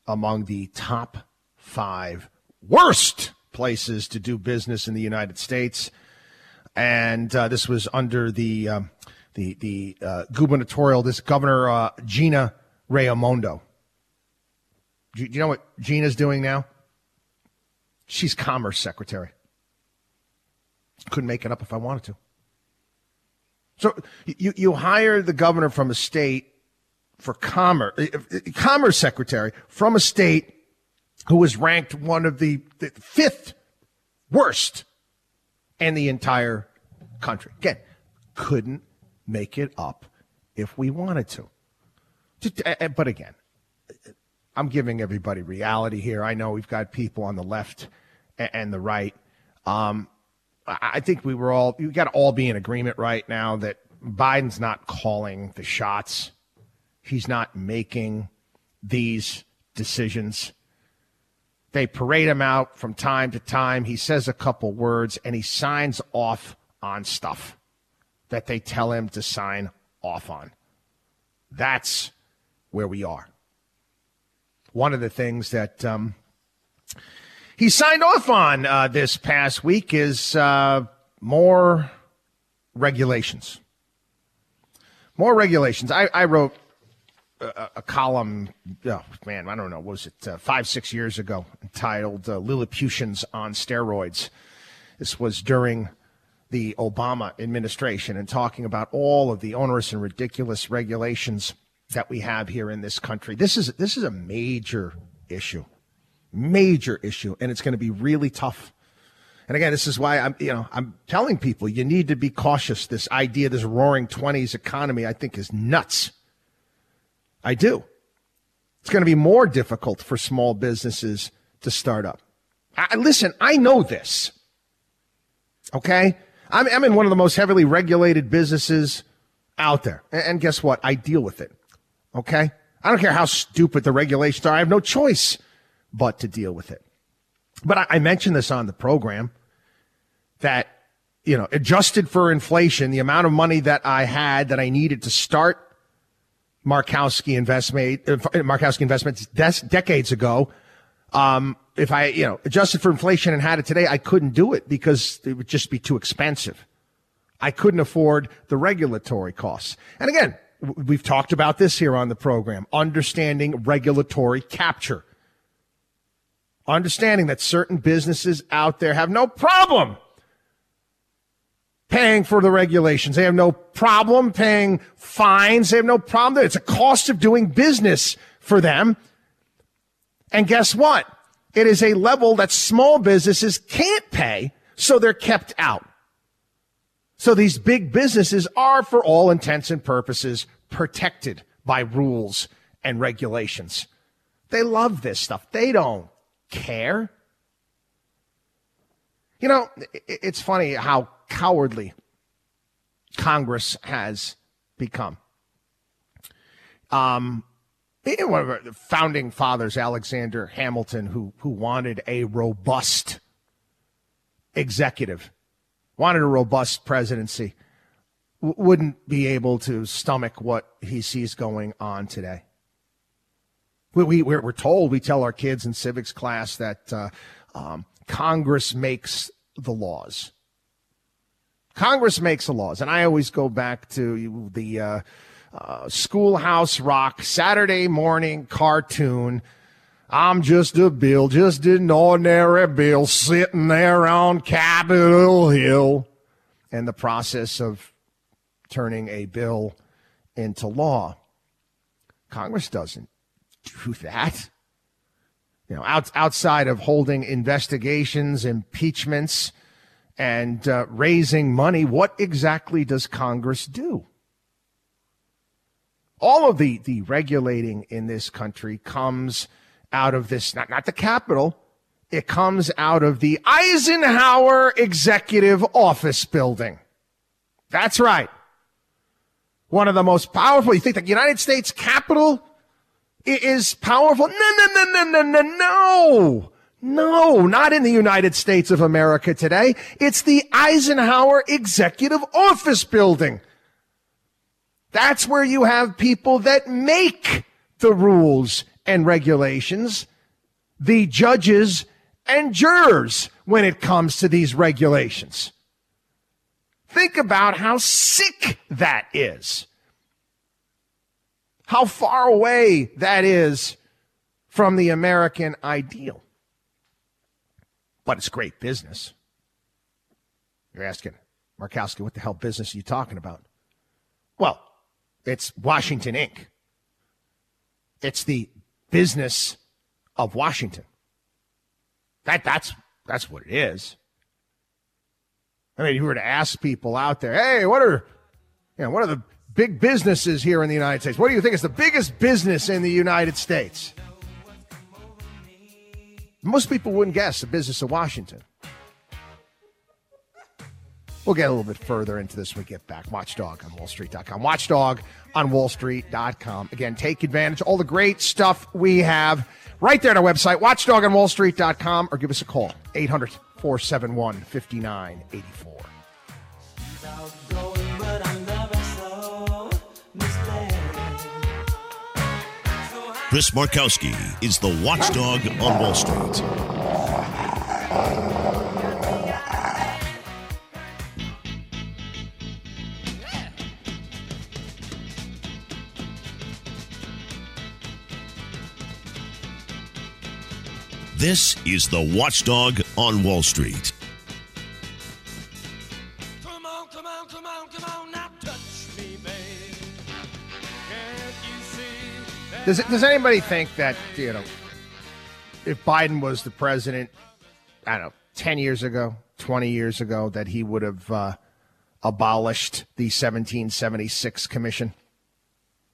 among the top five worst places to do business in the United States, and uh, this was under the um, the the uh, gubernatorial. This Governor uh, Gina Raimondo. Do you know what Gina's doing now? She's Commerce Secretary. Couldn't make it up if I wanted to. So you, you hire the governor from a state for commerce, eh, eh, commerce secretary from a state who was ranked one of the, the fifth worst in the entire country. Again, couldn't make it up if we wanted to. Eh, but again, I'm giving everybody reality here. I know we've got people on the left and the right. Um, I think we were all, we got to all be in agreement right now that Biden's not calling the shots. He's not making these decisions. They parade him out from time to time. He says a couple words and he signs off on stuff that they tell him to sign off on. That's where we are. One of the things that um, he signed off on uh, this past week is uh, more regulations. More regulations. I, I wrote a, a, column, oh, man, I don't know, was it uh, five, six years ago, entitled uh, Lilliputians on Steroids. This was during the Obama administration and talking about all of the onerous and ridiculous regulations that we have here in this country. This is this is a major issue. Major issue and it's going to be really tough. And again, this is why I'm you know, I'm telling people you need to be cautious. This idea this roaring 20s economy I think is nuts. I do. It's going to be more difficult for small businesses to start up. I, listen, I know this. Okay? I'm, I'm in one of the most heavily regulated businesses out there. And, and guess what? I deal with it. Okay? I don't care how stupid the regulations are. I have no choice but to deal with it. But I, I mentioned this on the program that, you know, adjusted for inflation, the amount of money that I had that I needed to start Markowski investment, uh, Markowski investments des- decades ago. Um, if I, you know, adjusted for inflation and had it today, I couldn't do it because it would just be too expensive. I couldn't afford the regulatory costs. And again, we've talked about this here on the program, understanding regulatory capture. Understanding that certain businesses out there have no problem paying for the regulations. They have no problem paying fines. They have no problem. It's a cost of doing business for them. And guess what? It is a level that small businesses can't pay, so they're kept out. So these big businesses are, for all intents and purposes, protected by rules and regulations. They love this stuff. They don't care. You know, it's funny how cowardly Congress has become. Um, one of the founding fathers, Alexander Hamilton, who who wanted a robust executive, wanted a robust presidency, w- wouldn't be able to stomach what he sees going on today. We, we we're, told we tell our kids in civics class that uh, um, Congress makes the laws. Congress makes the laws, and I always go back to the. Uh, uh, Schoolhouse Rock Saturday morning cartoon. I'm just a bill, just an ordinary bill sitting there on Capitol Hill. And the process of turning a bill into law. Congress doesn't do that. You know, out, outside of holding investigations, impeachments, and uh, raising money, what exactly does Congress do? all of the, the regulating in this country comes out of this, not, not the Capitol. It comes out of the Eisenhower Executive Office Building. That's right. One of the most powerful. You think the United States Capitol is powerful? No, no, no, no, no, no, no. No, not in the United States of America today. It's the Eisenhower Executive Office Building. That's where you have people that make the rules and regulations, the judges and jurors when it comes to these regulations. Think about how sick that is. How far away that is from the American ideal. But it's great business. You're asking, Markowski, what the hell business are you talking about? Well, it's Washington Inc. It's the business of Washington. That that's that's what it is. I mean, if you were to ask people out there, hey, what are you know, what are the big businesses here in the United States? What do you think is the biggest business in the United States? Most people wouldn't guess the business of Washington. We'll get a little bit further into this when we get back. Watchdog on wallstreet.com. Watchdog on wallstreet.com. Again, take advantage of all the great stuff we have right there at our website, watchdogonwallstreet.com, or give us a call, 800 471 5984. Chris Markowski is the watchdog on Wall Street. This is the Watchdog on Wall Street. Come on, come on, come on, come on, now touch me, babe. Can't you see that Does, does anybody think that, you know, if Biden was the president, I don't know, 10 years ago, 20 years ago, that he would have uh, abolished the 1776 commission?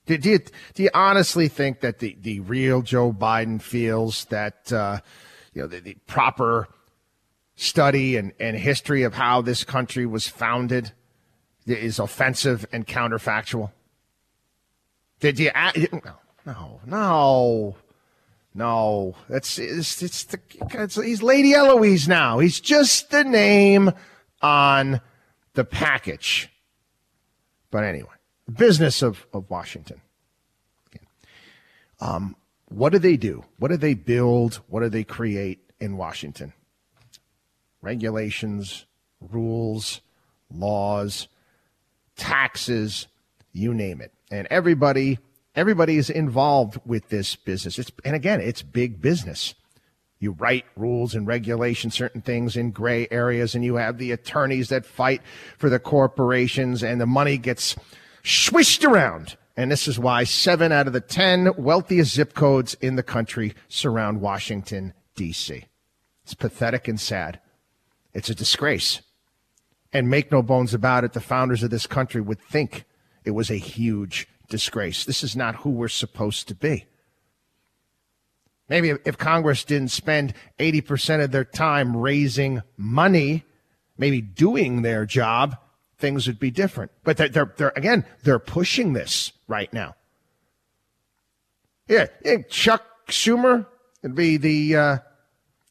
Do, do, you, do you honestly think that the, the real Joe Biden feels that, uh, you know, the, the proper study and, and history of how this country was founded is offensive and counterfactual? Did you? No, no, no. That's it's, it's the it's, he's Lady Eloise now. He's just the name on the package. But anyway, business of of Washington. Um, what do they do? What do they build? What do they create in Washington? Regulations, rules, laws, taxes, you name it. And everybody, everybody is involved with this business. It's, and again, it's big business. You write rules and regulations, certain things in gray areas, and you have the attorneys that fight for the corporations, and the money gets swished around. And this is why seven out of the 10 wealthiest zip codes in the country surround Washington, D.C. It's pathetic and sad. It's a disgrace. And make no bones about it, the founders of this country would think it was a huge disgrace. This is not who we're supposed to be. Maybe if- Congress didn't spend 80% of their time raising money, maybe doing their job, things would be different. But they're, they're, they're again, they're pushing this right now. Yeah, Chuck Schumer would be the uh,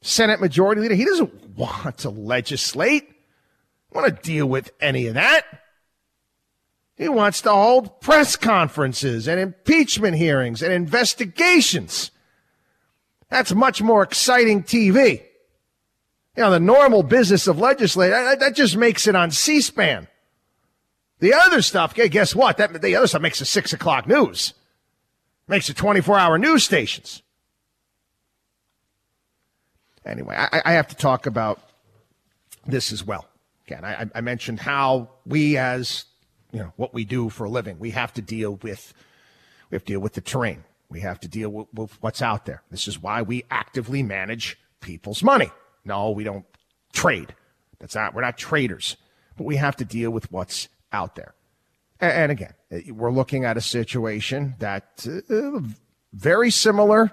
Senate Majority Leader. He doesn't want to legislate want to deal with any of that. He wants to hold press conferences and impeachment hearings and investigations. That's much more exciting TV. You know, the normal business of legislating, that, just makes it on C-SPAN. The other stuff, guess what? That, the other stuff makes the six o'clock news. Makes the 24 hour news stations. Anyway, I, I have to talk about this as well. Again, I, I mentioned how we, as you know, what we do for a living, we have to deal with we have to deal with the terrain. We have to deal with, with what's out there. This is why we actively manage people's money. No, we don't trade. That's not. We're not traders, but we have to deal with what's out there. And, again, we're looking at a situation that uh, very similar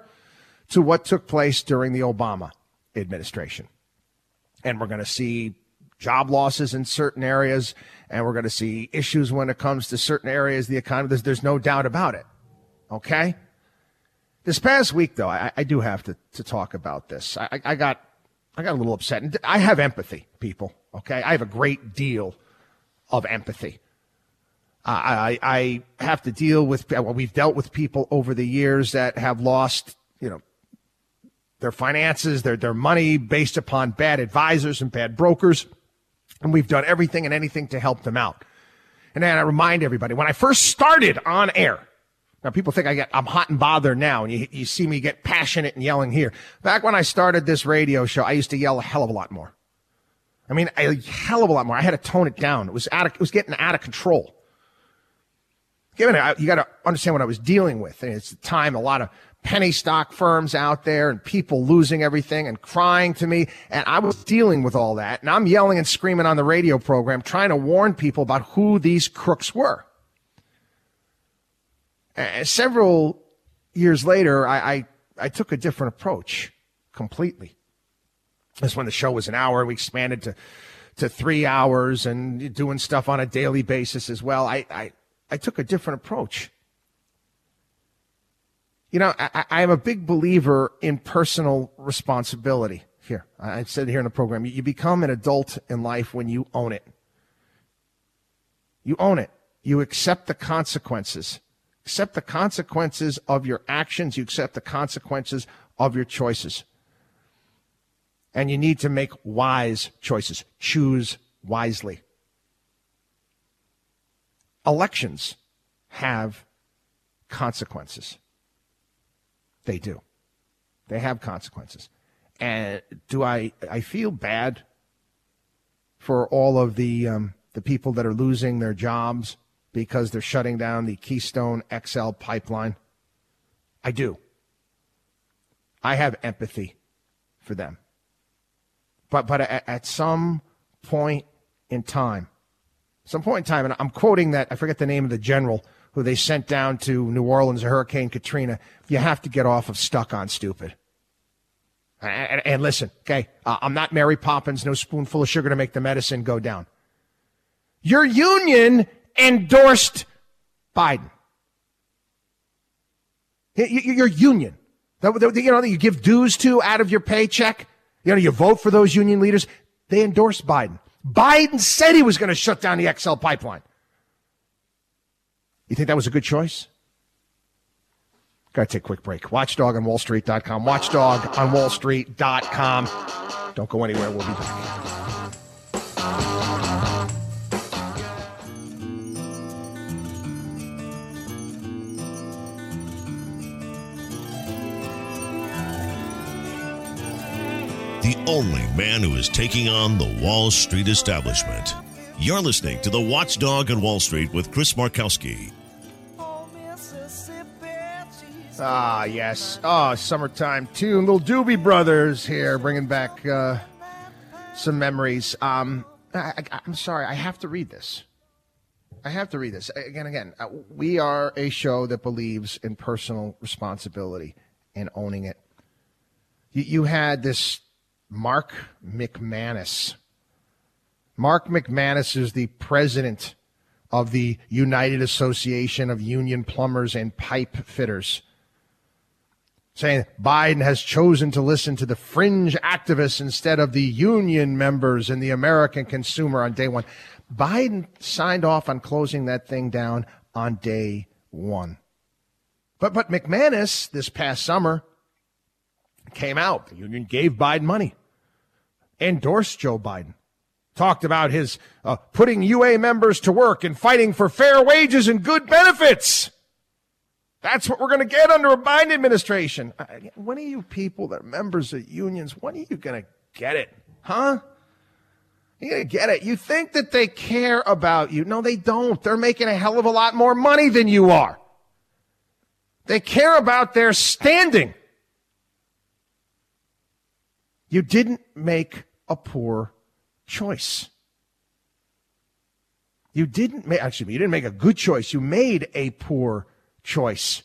to what took place during the Obama administration and we're going to see job losses in certain areas, and we're going to see issues when it comes to certain areas of the economy. There's, there's no doubt about it. Okay? This past week, though, I, I do have to, to talk about this. I, I got I got a little upset. And I have empathy, people. Okay? I have a great deal of empathy. I, I, have to deal with, well, we've dealt with people over the years that have lost, you know, their finances, their, their money based upon bad advisors and bad brokers. And we've done everything and anything to help them out. And then I remind everybody, when I first started on air, now people think I get, I'm hot and bothered now, and you, you see me get passionate and yelling here. Back when I started this radio show, I used to yell a hell of a lot more. I mean, a hell of a lot more. I had to tone it down. It was out of, it was getting out of control. Given it, you got to understand what I was dealing with. And it's the time a lot of penny stock firms out there and people losing everything and crying to me. And I was dealing with all that. And I'm yelling and screaming on the radio program, trying to warn people about who these crooks were. And several years later, I, I, I took a different approach completely. That's when the show was an hour. We expanded to, to three hours and doing stuff on a daily basis as well. I, I, I took a different approach. You know, I, I am a big believer in personal responsibility. Here, I said here in the program, you become an adult in life when you own it. You own it. You accept the consequences. Accept the consequences of your actions. You accept the consequences of your choices. And you need to make wise choices. Choose wisely. Elections have consequences. They do. They have consequences. And do I I feel bad for all of the um, the people that are losing their jobs because they're shutting down the Keystone XL pipeline? I do. I have empathy for them. But but at, at some point in time, some point in time, and I'm quoting that I forget the name of the general who they sent down to New Orleans, Hurricane Katrina. You have to get off of stuck on stupid. And, and listen, okay, uh, I'm not Mary Poppins, no spoonful of sugar to make the medicine go down. Your union endorsed Biden. Your union, you know, that you give dues to out of your paycheck, you know, you vote for those union leaders, they endorsed Biden. Biden said he was going to shut down the XL pipeline. You think that was a good choice? Got to take a quick break. Watchdog on WallStreet.com. Watchdog on WallStreet.com. Don't go anywhere. We'll be back. The only man who is taking on the Wall Street establishment. You're listening to the Watchdog on Wall Street with Chris Markowski. Ah, yes. Oh, summertime tune. Little Doobie Brothers here, bringing back uh, some memories. Um, I, am sorry, I have to read this. I have to read this again. Again, uh, we are a show that believes in personal responsibility and owning it. You, you had this Mark McManus. Mark McManus is the president of the United Association of Union Plumbers and Pipe Fitters saying Biden has chosen to listen to the fringe activists instead of the union members and the American consumer on day one. Biden signed off on closing that thing down on day one. But but McManus this past summer came out. The union gave Biden money, endorsed Joe Biden, talked about his uh, putting UA members to work and fighting for fair wages and good benefits. That's what we're going to get under a Biden administration. When are you people that are members of unions, when are you going to get it? Huh? You're going to get it. You think that they care about you. No, they don't. They're making a hell of a lot more money than you are. They care about their standing. You didn't make a poor choice. You didn't make, actually, you didn't make a good choice. You made a poor choice.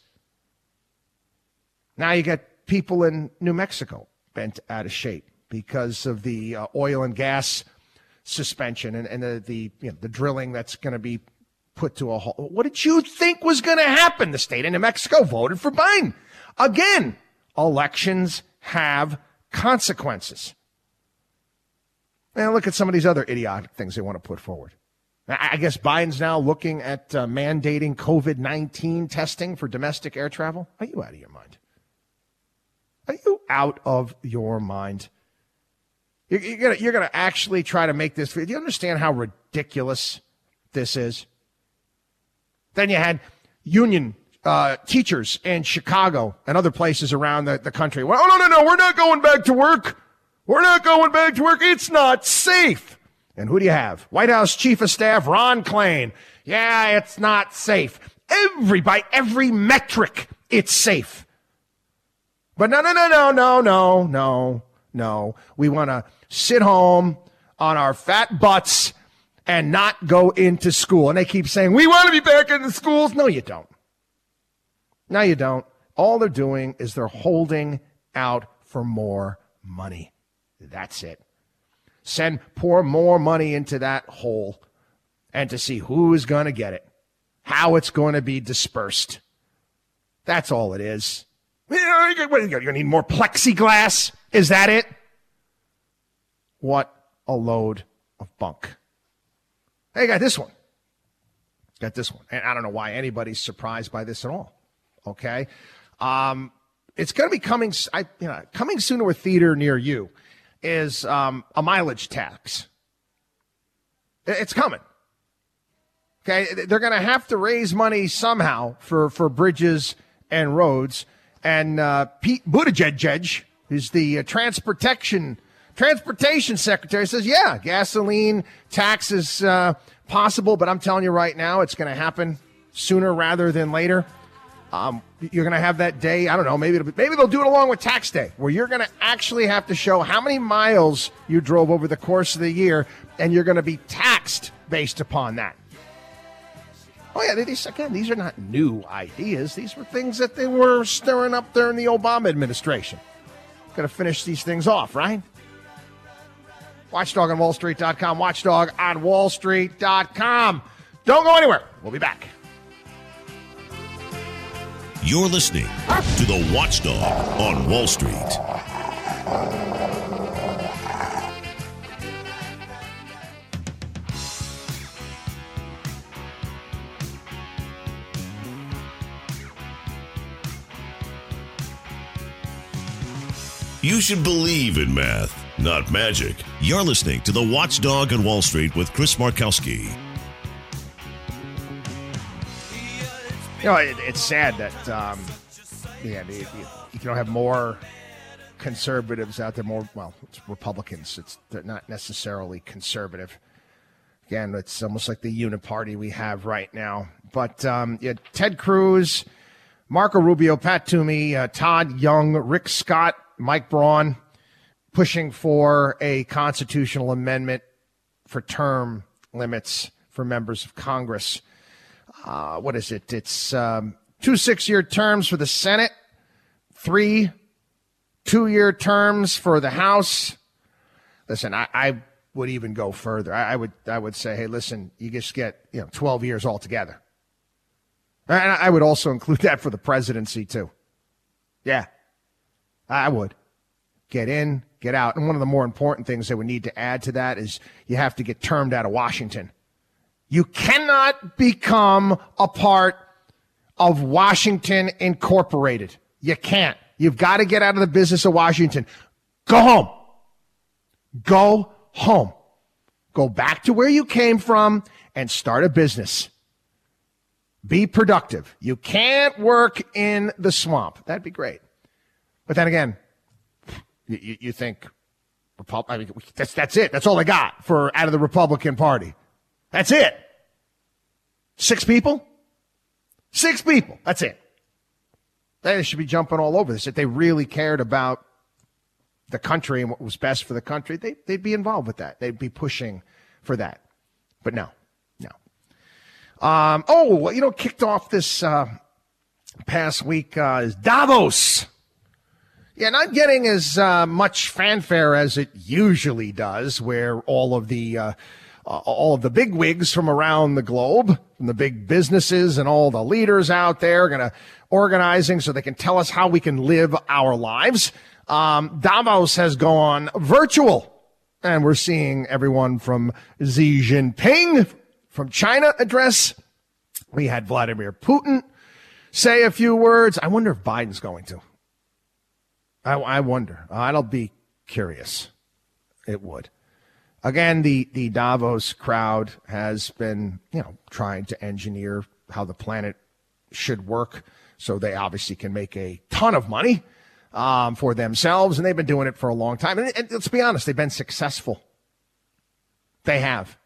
Now you got people in New Mexico bent out of shape because of the uh, oil and gas suspension and, and the, the, you know, the drilling that's going to be put to a halt. What did you think was going to happen? The state of New Mexico voted for Biden. Again, elections have consequences. Now look at some of these other idiotic things they want to put forward. I guess Biden's now looking at uh, mandating COVID 19 testing for domestic air travel. Are you out of your mind? Are you out of your mind? You're, you're gonna you're gonna actually try to make this. Do you understand how ridiculous this is? Then you had union uh, teachers in Chicago and other places around the, the country. Well, oh no, no, no, we're not going back to work. We're not going back to work. It's not safe. And who do you have? White House Chief of Staff Ron Klain. Yeah, it's not safe. Every, by every metric, it's safe. But no, no, no, no, no, no, no, no. We want to sit home on our fat butts and not go into school. And they keep saying, we want to be back in the schools. No, you don't. No, you don't. All they're doing is they're holding out for more money. That's it send pour more money into that hole and to see who is going to get it, how it's going to be dispersed. That's all it is. You're going to need more plexiglass? Is that it? What a load of bunk. Hey, got this one. Got this one. And I don't know why anybody's surprised by this at all. Okay. Um, it's going to be coming, I, you know, coming soon to a theater near you is um, a mileage tax. It's coming. Okay, they're going to have to raise money somehow for for bridges and roads. And uh, Pete Buttigieg, who's the uh, transportation transportation secretary, says, "Yeah, gasoline tax is uh, possible, but I'm telling you right now, it's going to happen sooner rather than later." Um, you're going to have that day. I don't know. Maybe maybe they'll do it along with tax day, where you're going to actually have to show how many miles you drove over the course of the year, and you're going to be taxed based upon that. Oh yeah, these again, these are not new ideas. These were things that they were stirring up in the Obama administration. Got to finish these things off, right? Watchdog on WallStreet.com. Watchdog on WallStreet.com. Don't go anywhere. We'll be back. You're listening to the Watchdog on Wall Street. You should believe in math, not magic. You're listening to the Watchdog on Wall Street with Chris Markowski. You know, it, it's sad that um, yeah, you, you, you can have more conservatives out there. More well, it's Republicans. It's they're not necessarily conservative. Again, it's almost like the uniparty we have right now. But um, yeah, Ted Cruz, Marco Rubio, Pat Toomey, uh, Todd Young, Rick Scott, Mike Braun, pushing for a constitutional amendment for term limits for members of Congress uh, what is it? It's um, two six year terms for the Senate, three two year terms for the House. Listen, I, I would even go further. I, I, would I would say, hey, listen, you just get you know twelve years altogether, and I would also include that for the presidency too. Yeah, I would get in, get out, and one of the more important things that we need to add to that is you have to get termed out of Washington. You cannot become a part of Washington Incorporated. You can't. You've got to get out of the business of Washington. Go home. Go home. Go back to where you came from and start a business. Be productive. You can't work in the swamp. That'd be great. But then again, you, you think I mean, that's that's it. That's all I got for out of the Republican Party. That's it. Six people? Six people. That's it. They should be jumping all over this. If they really cared about the country and what was best for the country, they, they'd be involved with that. They'd be pushing for that. But no, no. Um, oh, you know, kicked off this uh, past week uh, is Davos. Yeah, not getting as uh, much fanfare as it usually does, where all of the uh, all of the big wigs from around the globe, from the big businesses and all the leaders out there, going to organizing so they can tell us how we can live our lives. Um, Davos has gone virtual, and we're seeing everyone from Xi Jinping from China address. We had Vladimir Putin say a few words. I wonder if Biden's going to. I, I wonder. I'll be curious. It would. Again, the, the Davos crowd has been, you know, trying to engineer how the planet should work so they obviously can make a ton of money um, for themselves, and they've been doing it for a long time. And, and let's be honest, they've been successful. They have.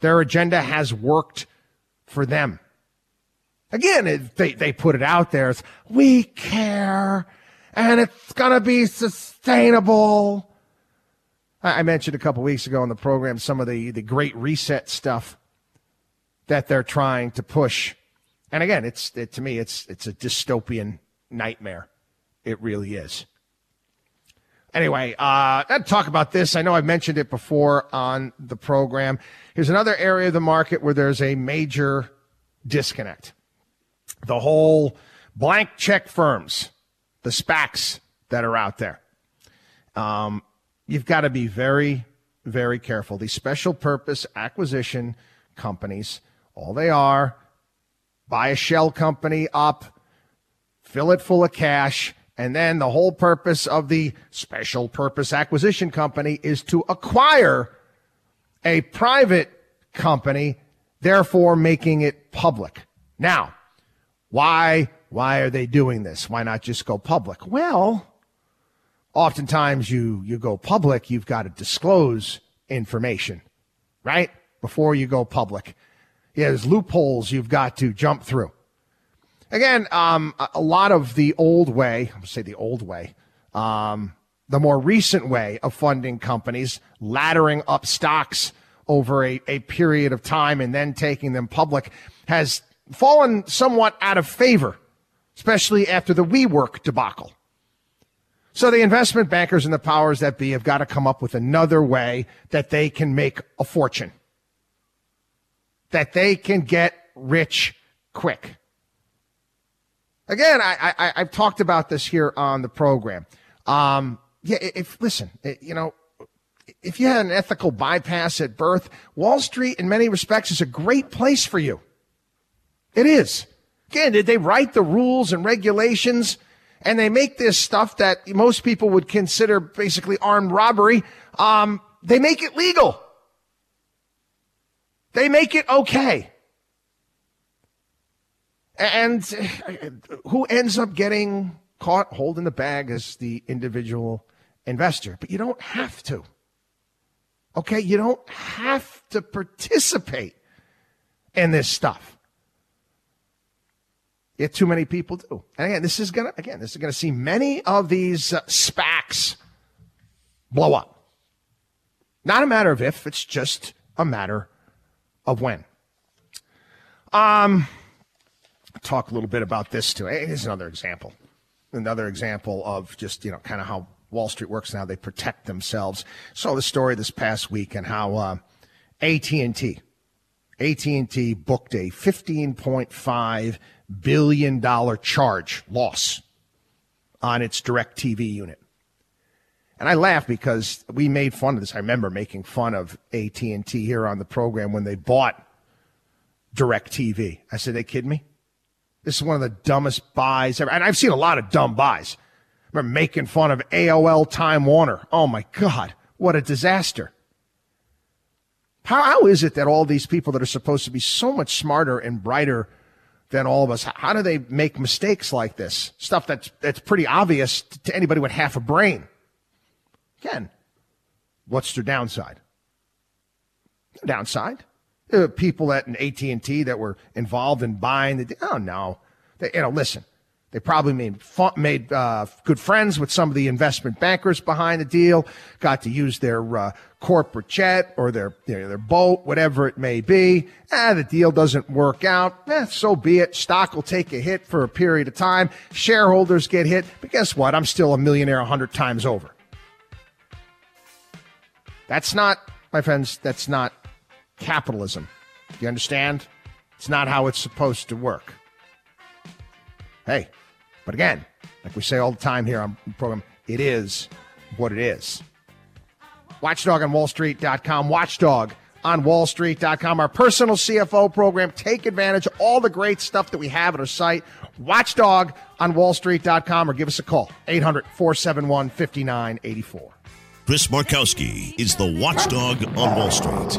Their agenda has worked for them. Again, it, they, they put it out there. It's, we care and it's going to be sustainable. I mentioned a couple weeks ago on the program some of the, the great reset stuff that they're trying to push. And again, it's it, to me, it's it's a dystopian nightmare. It really is. Anyway, uh, I'd talk about this. I know I've mentioned it before on the program. Here's another area of the market where there's a major disconnect. The whole blank check firms, the SPACs that are out there. Um, you've got to be very, very careful. These special purpose acquisition companies, all they are, buy a shell company up, fill it full of cash, and then the whole purpose of the special purpose acquisition company is to acquire a private company, therefore making it public. Now, why why are they doing this? Why not just go public? Well, oftentimes you you go public, you've got to disclose information, right? Before you go public. There's loopholes you've got to jump through. Again, um, a lot of the old way, I'm say the old way, um, the more recent way of funding companies, laddering up stocks over a, a period of time and then taking them public has fallen somewhat out of favor, especially after the WeWork debacle. So the investment bankers and the powers that be have got to come up with another way that they can make a fortune, that they can get rich quick. Again, I, I, I've talked about this here on the program. Um, yeah, if listen, you know, if you had an ethical bypass at birth, Wall Street, in many respects, is a great place for you. It is. Again, did they write the rules and regulations? And they make this stuff that most people would consider basically armed robbery. Um, they make it legal. They make it okay. And who ends up getting caught holding the bag is the individual investor. But you don't have to. Okay, you don't have to participate in this stuff. Yet too many people do. And again, this is gonna again, this is gonna see many of these uh, SPACs blow up. Not a matter of if, it's just a matter of when. Um, talk a little bit about this too. Here's another example. Another example of just you know kind of how Wall Street works now. They protect themselves. Saw the story this past week and how uh, AT&T, AT&T booked a 15.5 billion dollar charge loss on its DirecTV unit. And I laugh because we made fun of this. I remember making fun of AT&T here on the program when they bought DirecTV. I said, "They kid me? This is one of the dumbest buys ever." And I've seen a lot of dumb buys. I Remember making fun of AOL Time Warner. Oh my God, what a disaster. How, how is it that all these people that are supposed to be so much smarter and brighter than all of us, how do they make mistakes like this? Stuff that's, that's pretty obvious to anybody with half a brain. Again, what's their downside? Downside? Uh, people at an AT&T that were involved in buying the, oh no. They, you know, listen, they probably made made uh, good friends with some of the investment bankers behind the deal. Got to use their uh, corporate jet or their you know, their boat, whatever it may be. Ah, the deal doesn't work out. Eh, so be it. Stock will take a hit for a period of time. Shareholders get hit, but guess what? I'm still a millionaire a hundred times over. That's not, my friends. That's not capitalism. Do you understand? It's not how it's supposed to work. Hey, but again, like we say all the time here on the program, it is what it is. Watchdog on WallStreet.com. Watchdog on WallStreet.com. Our personal CFO program. Take advantage of all the great stuff that we have at our site. Watchdog on WallStreet.com or give us a call. 800 471 5984. Chris Markowski is the watchdog on Wall Street.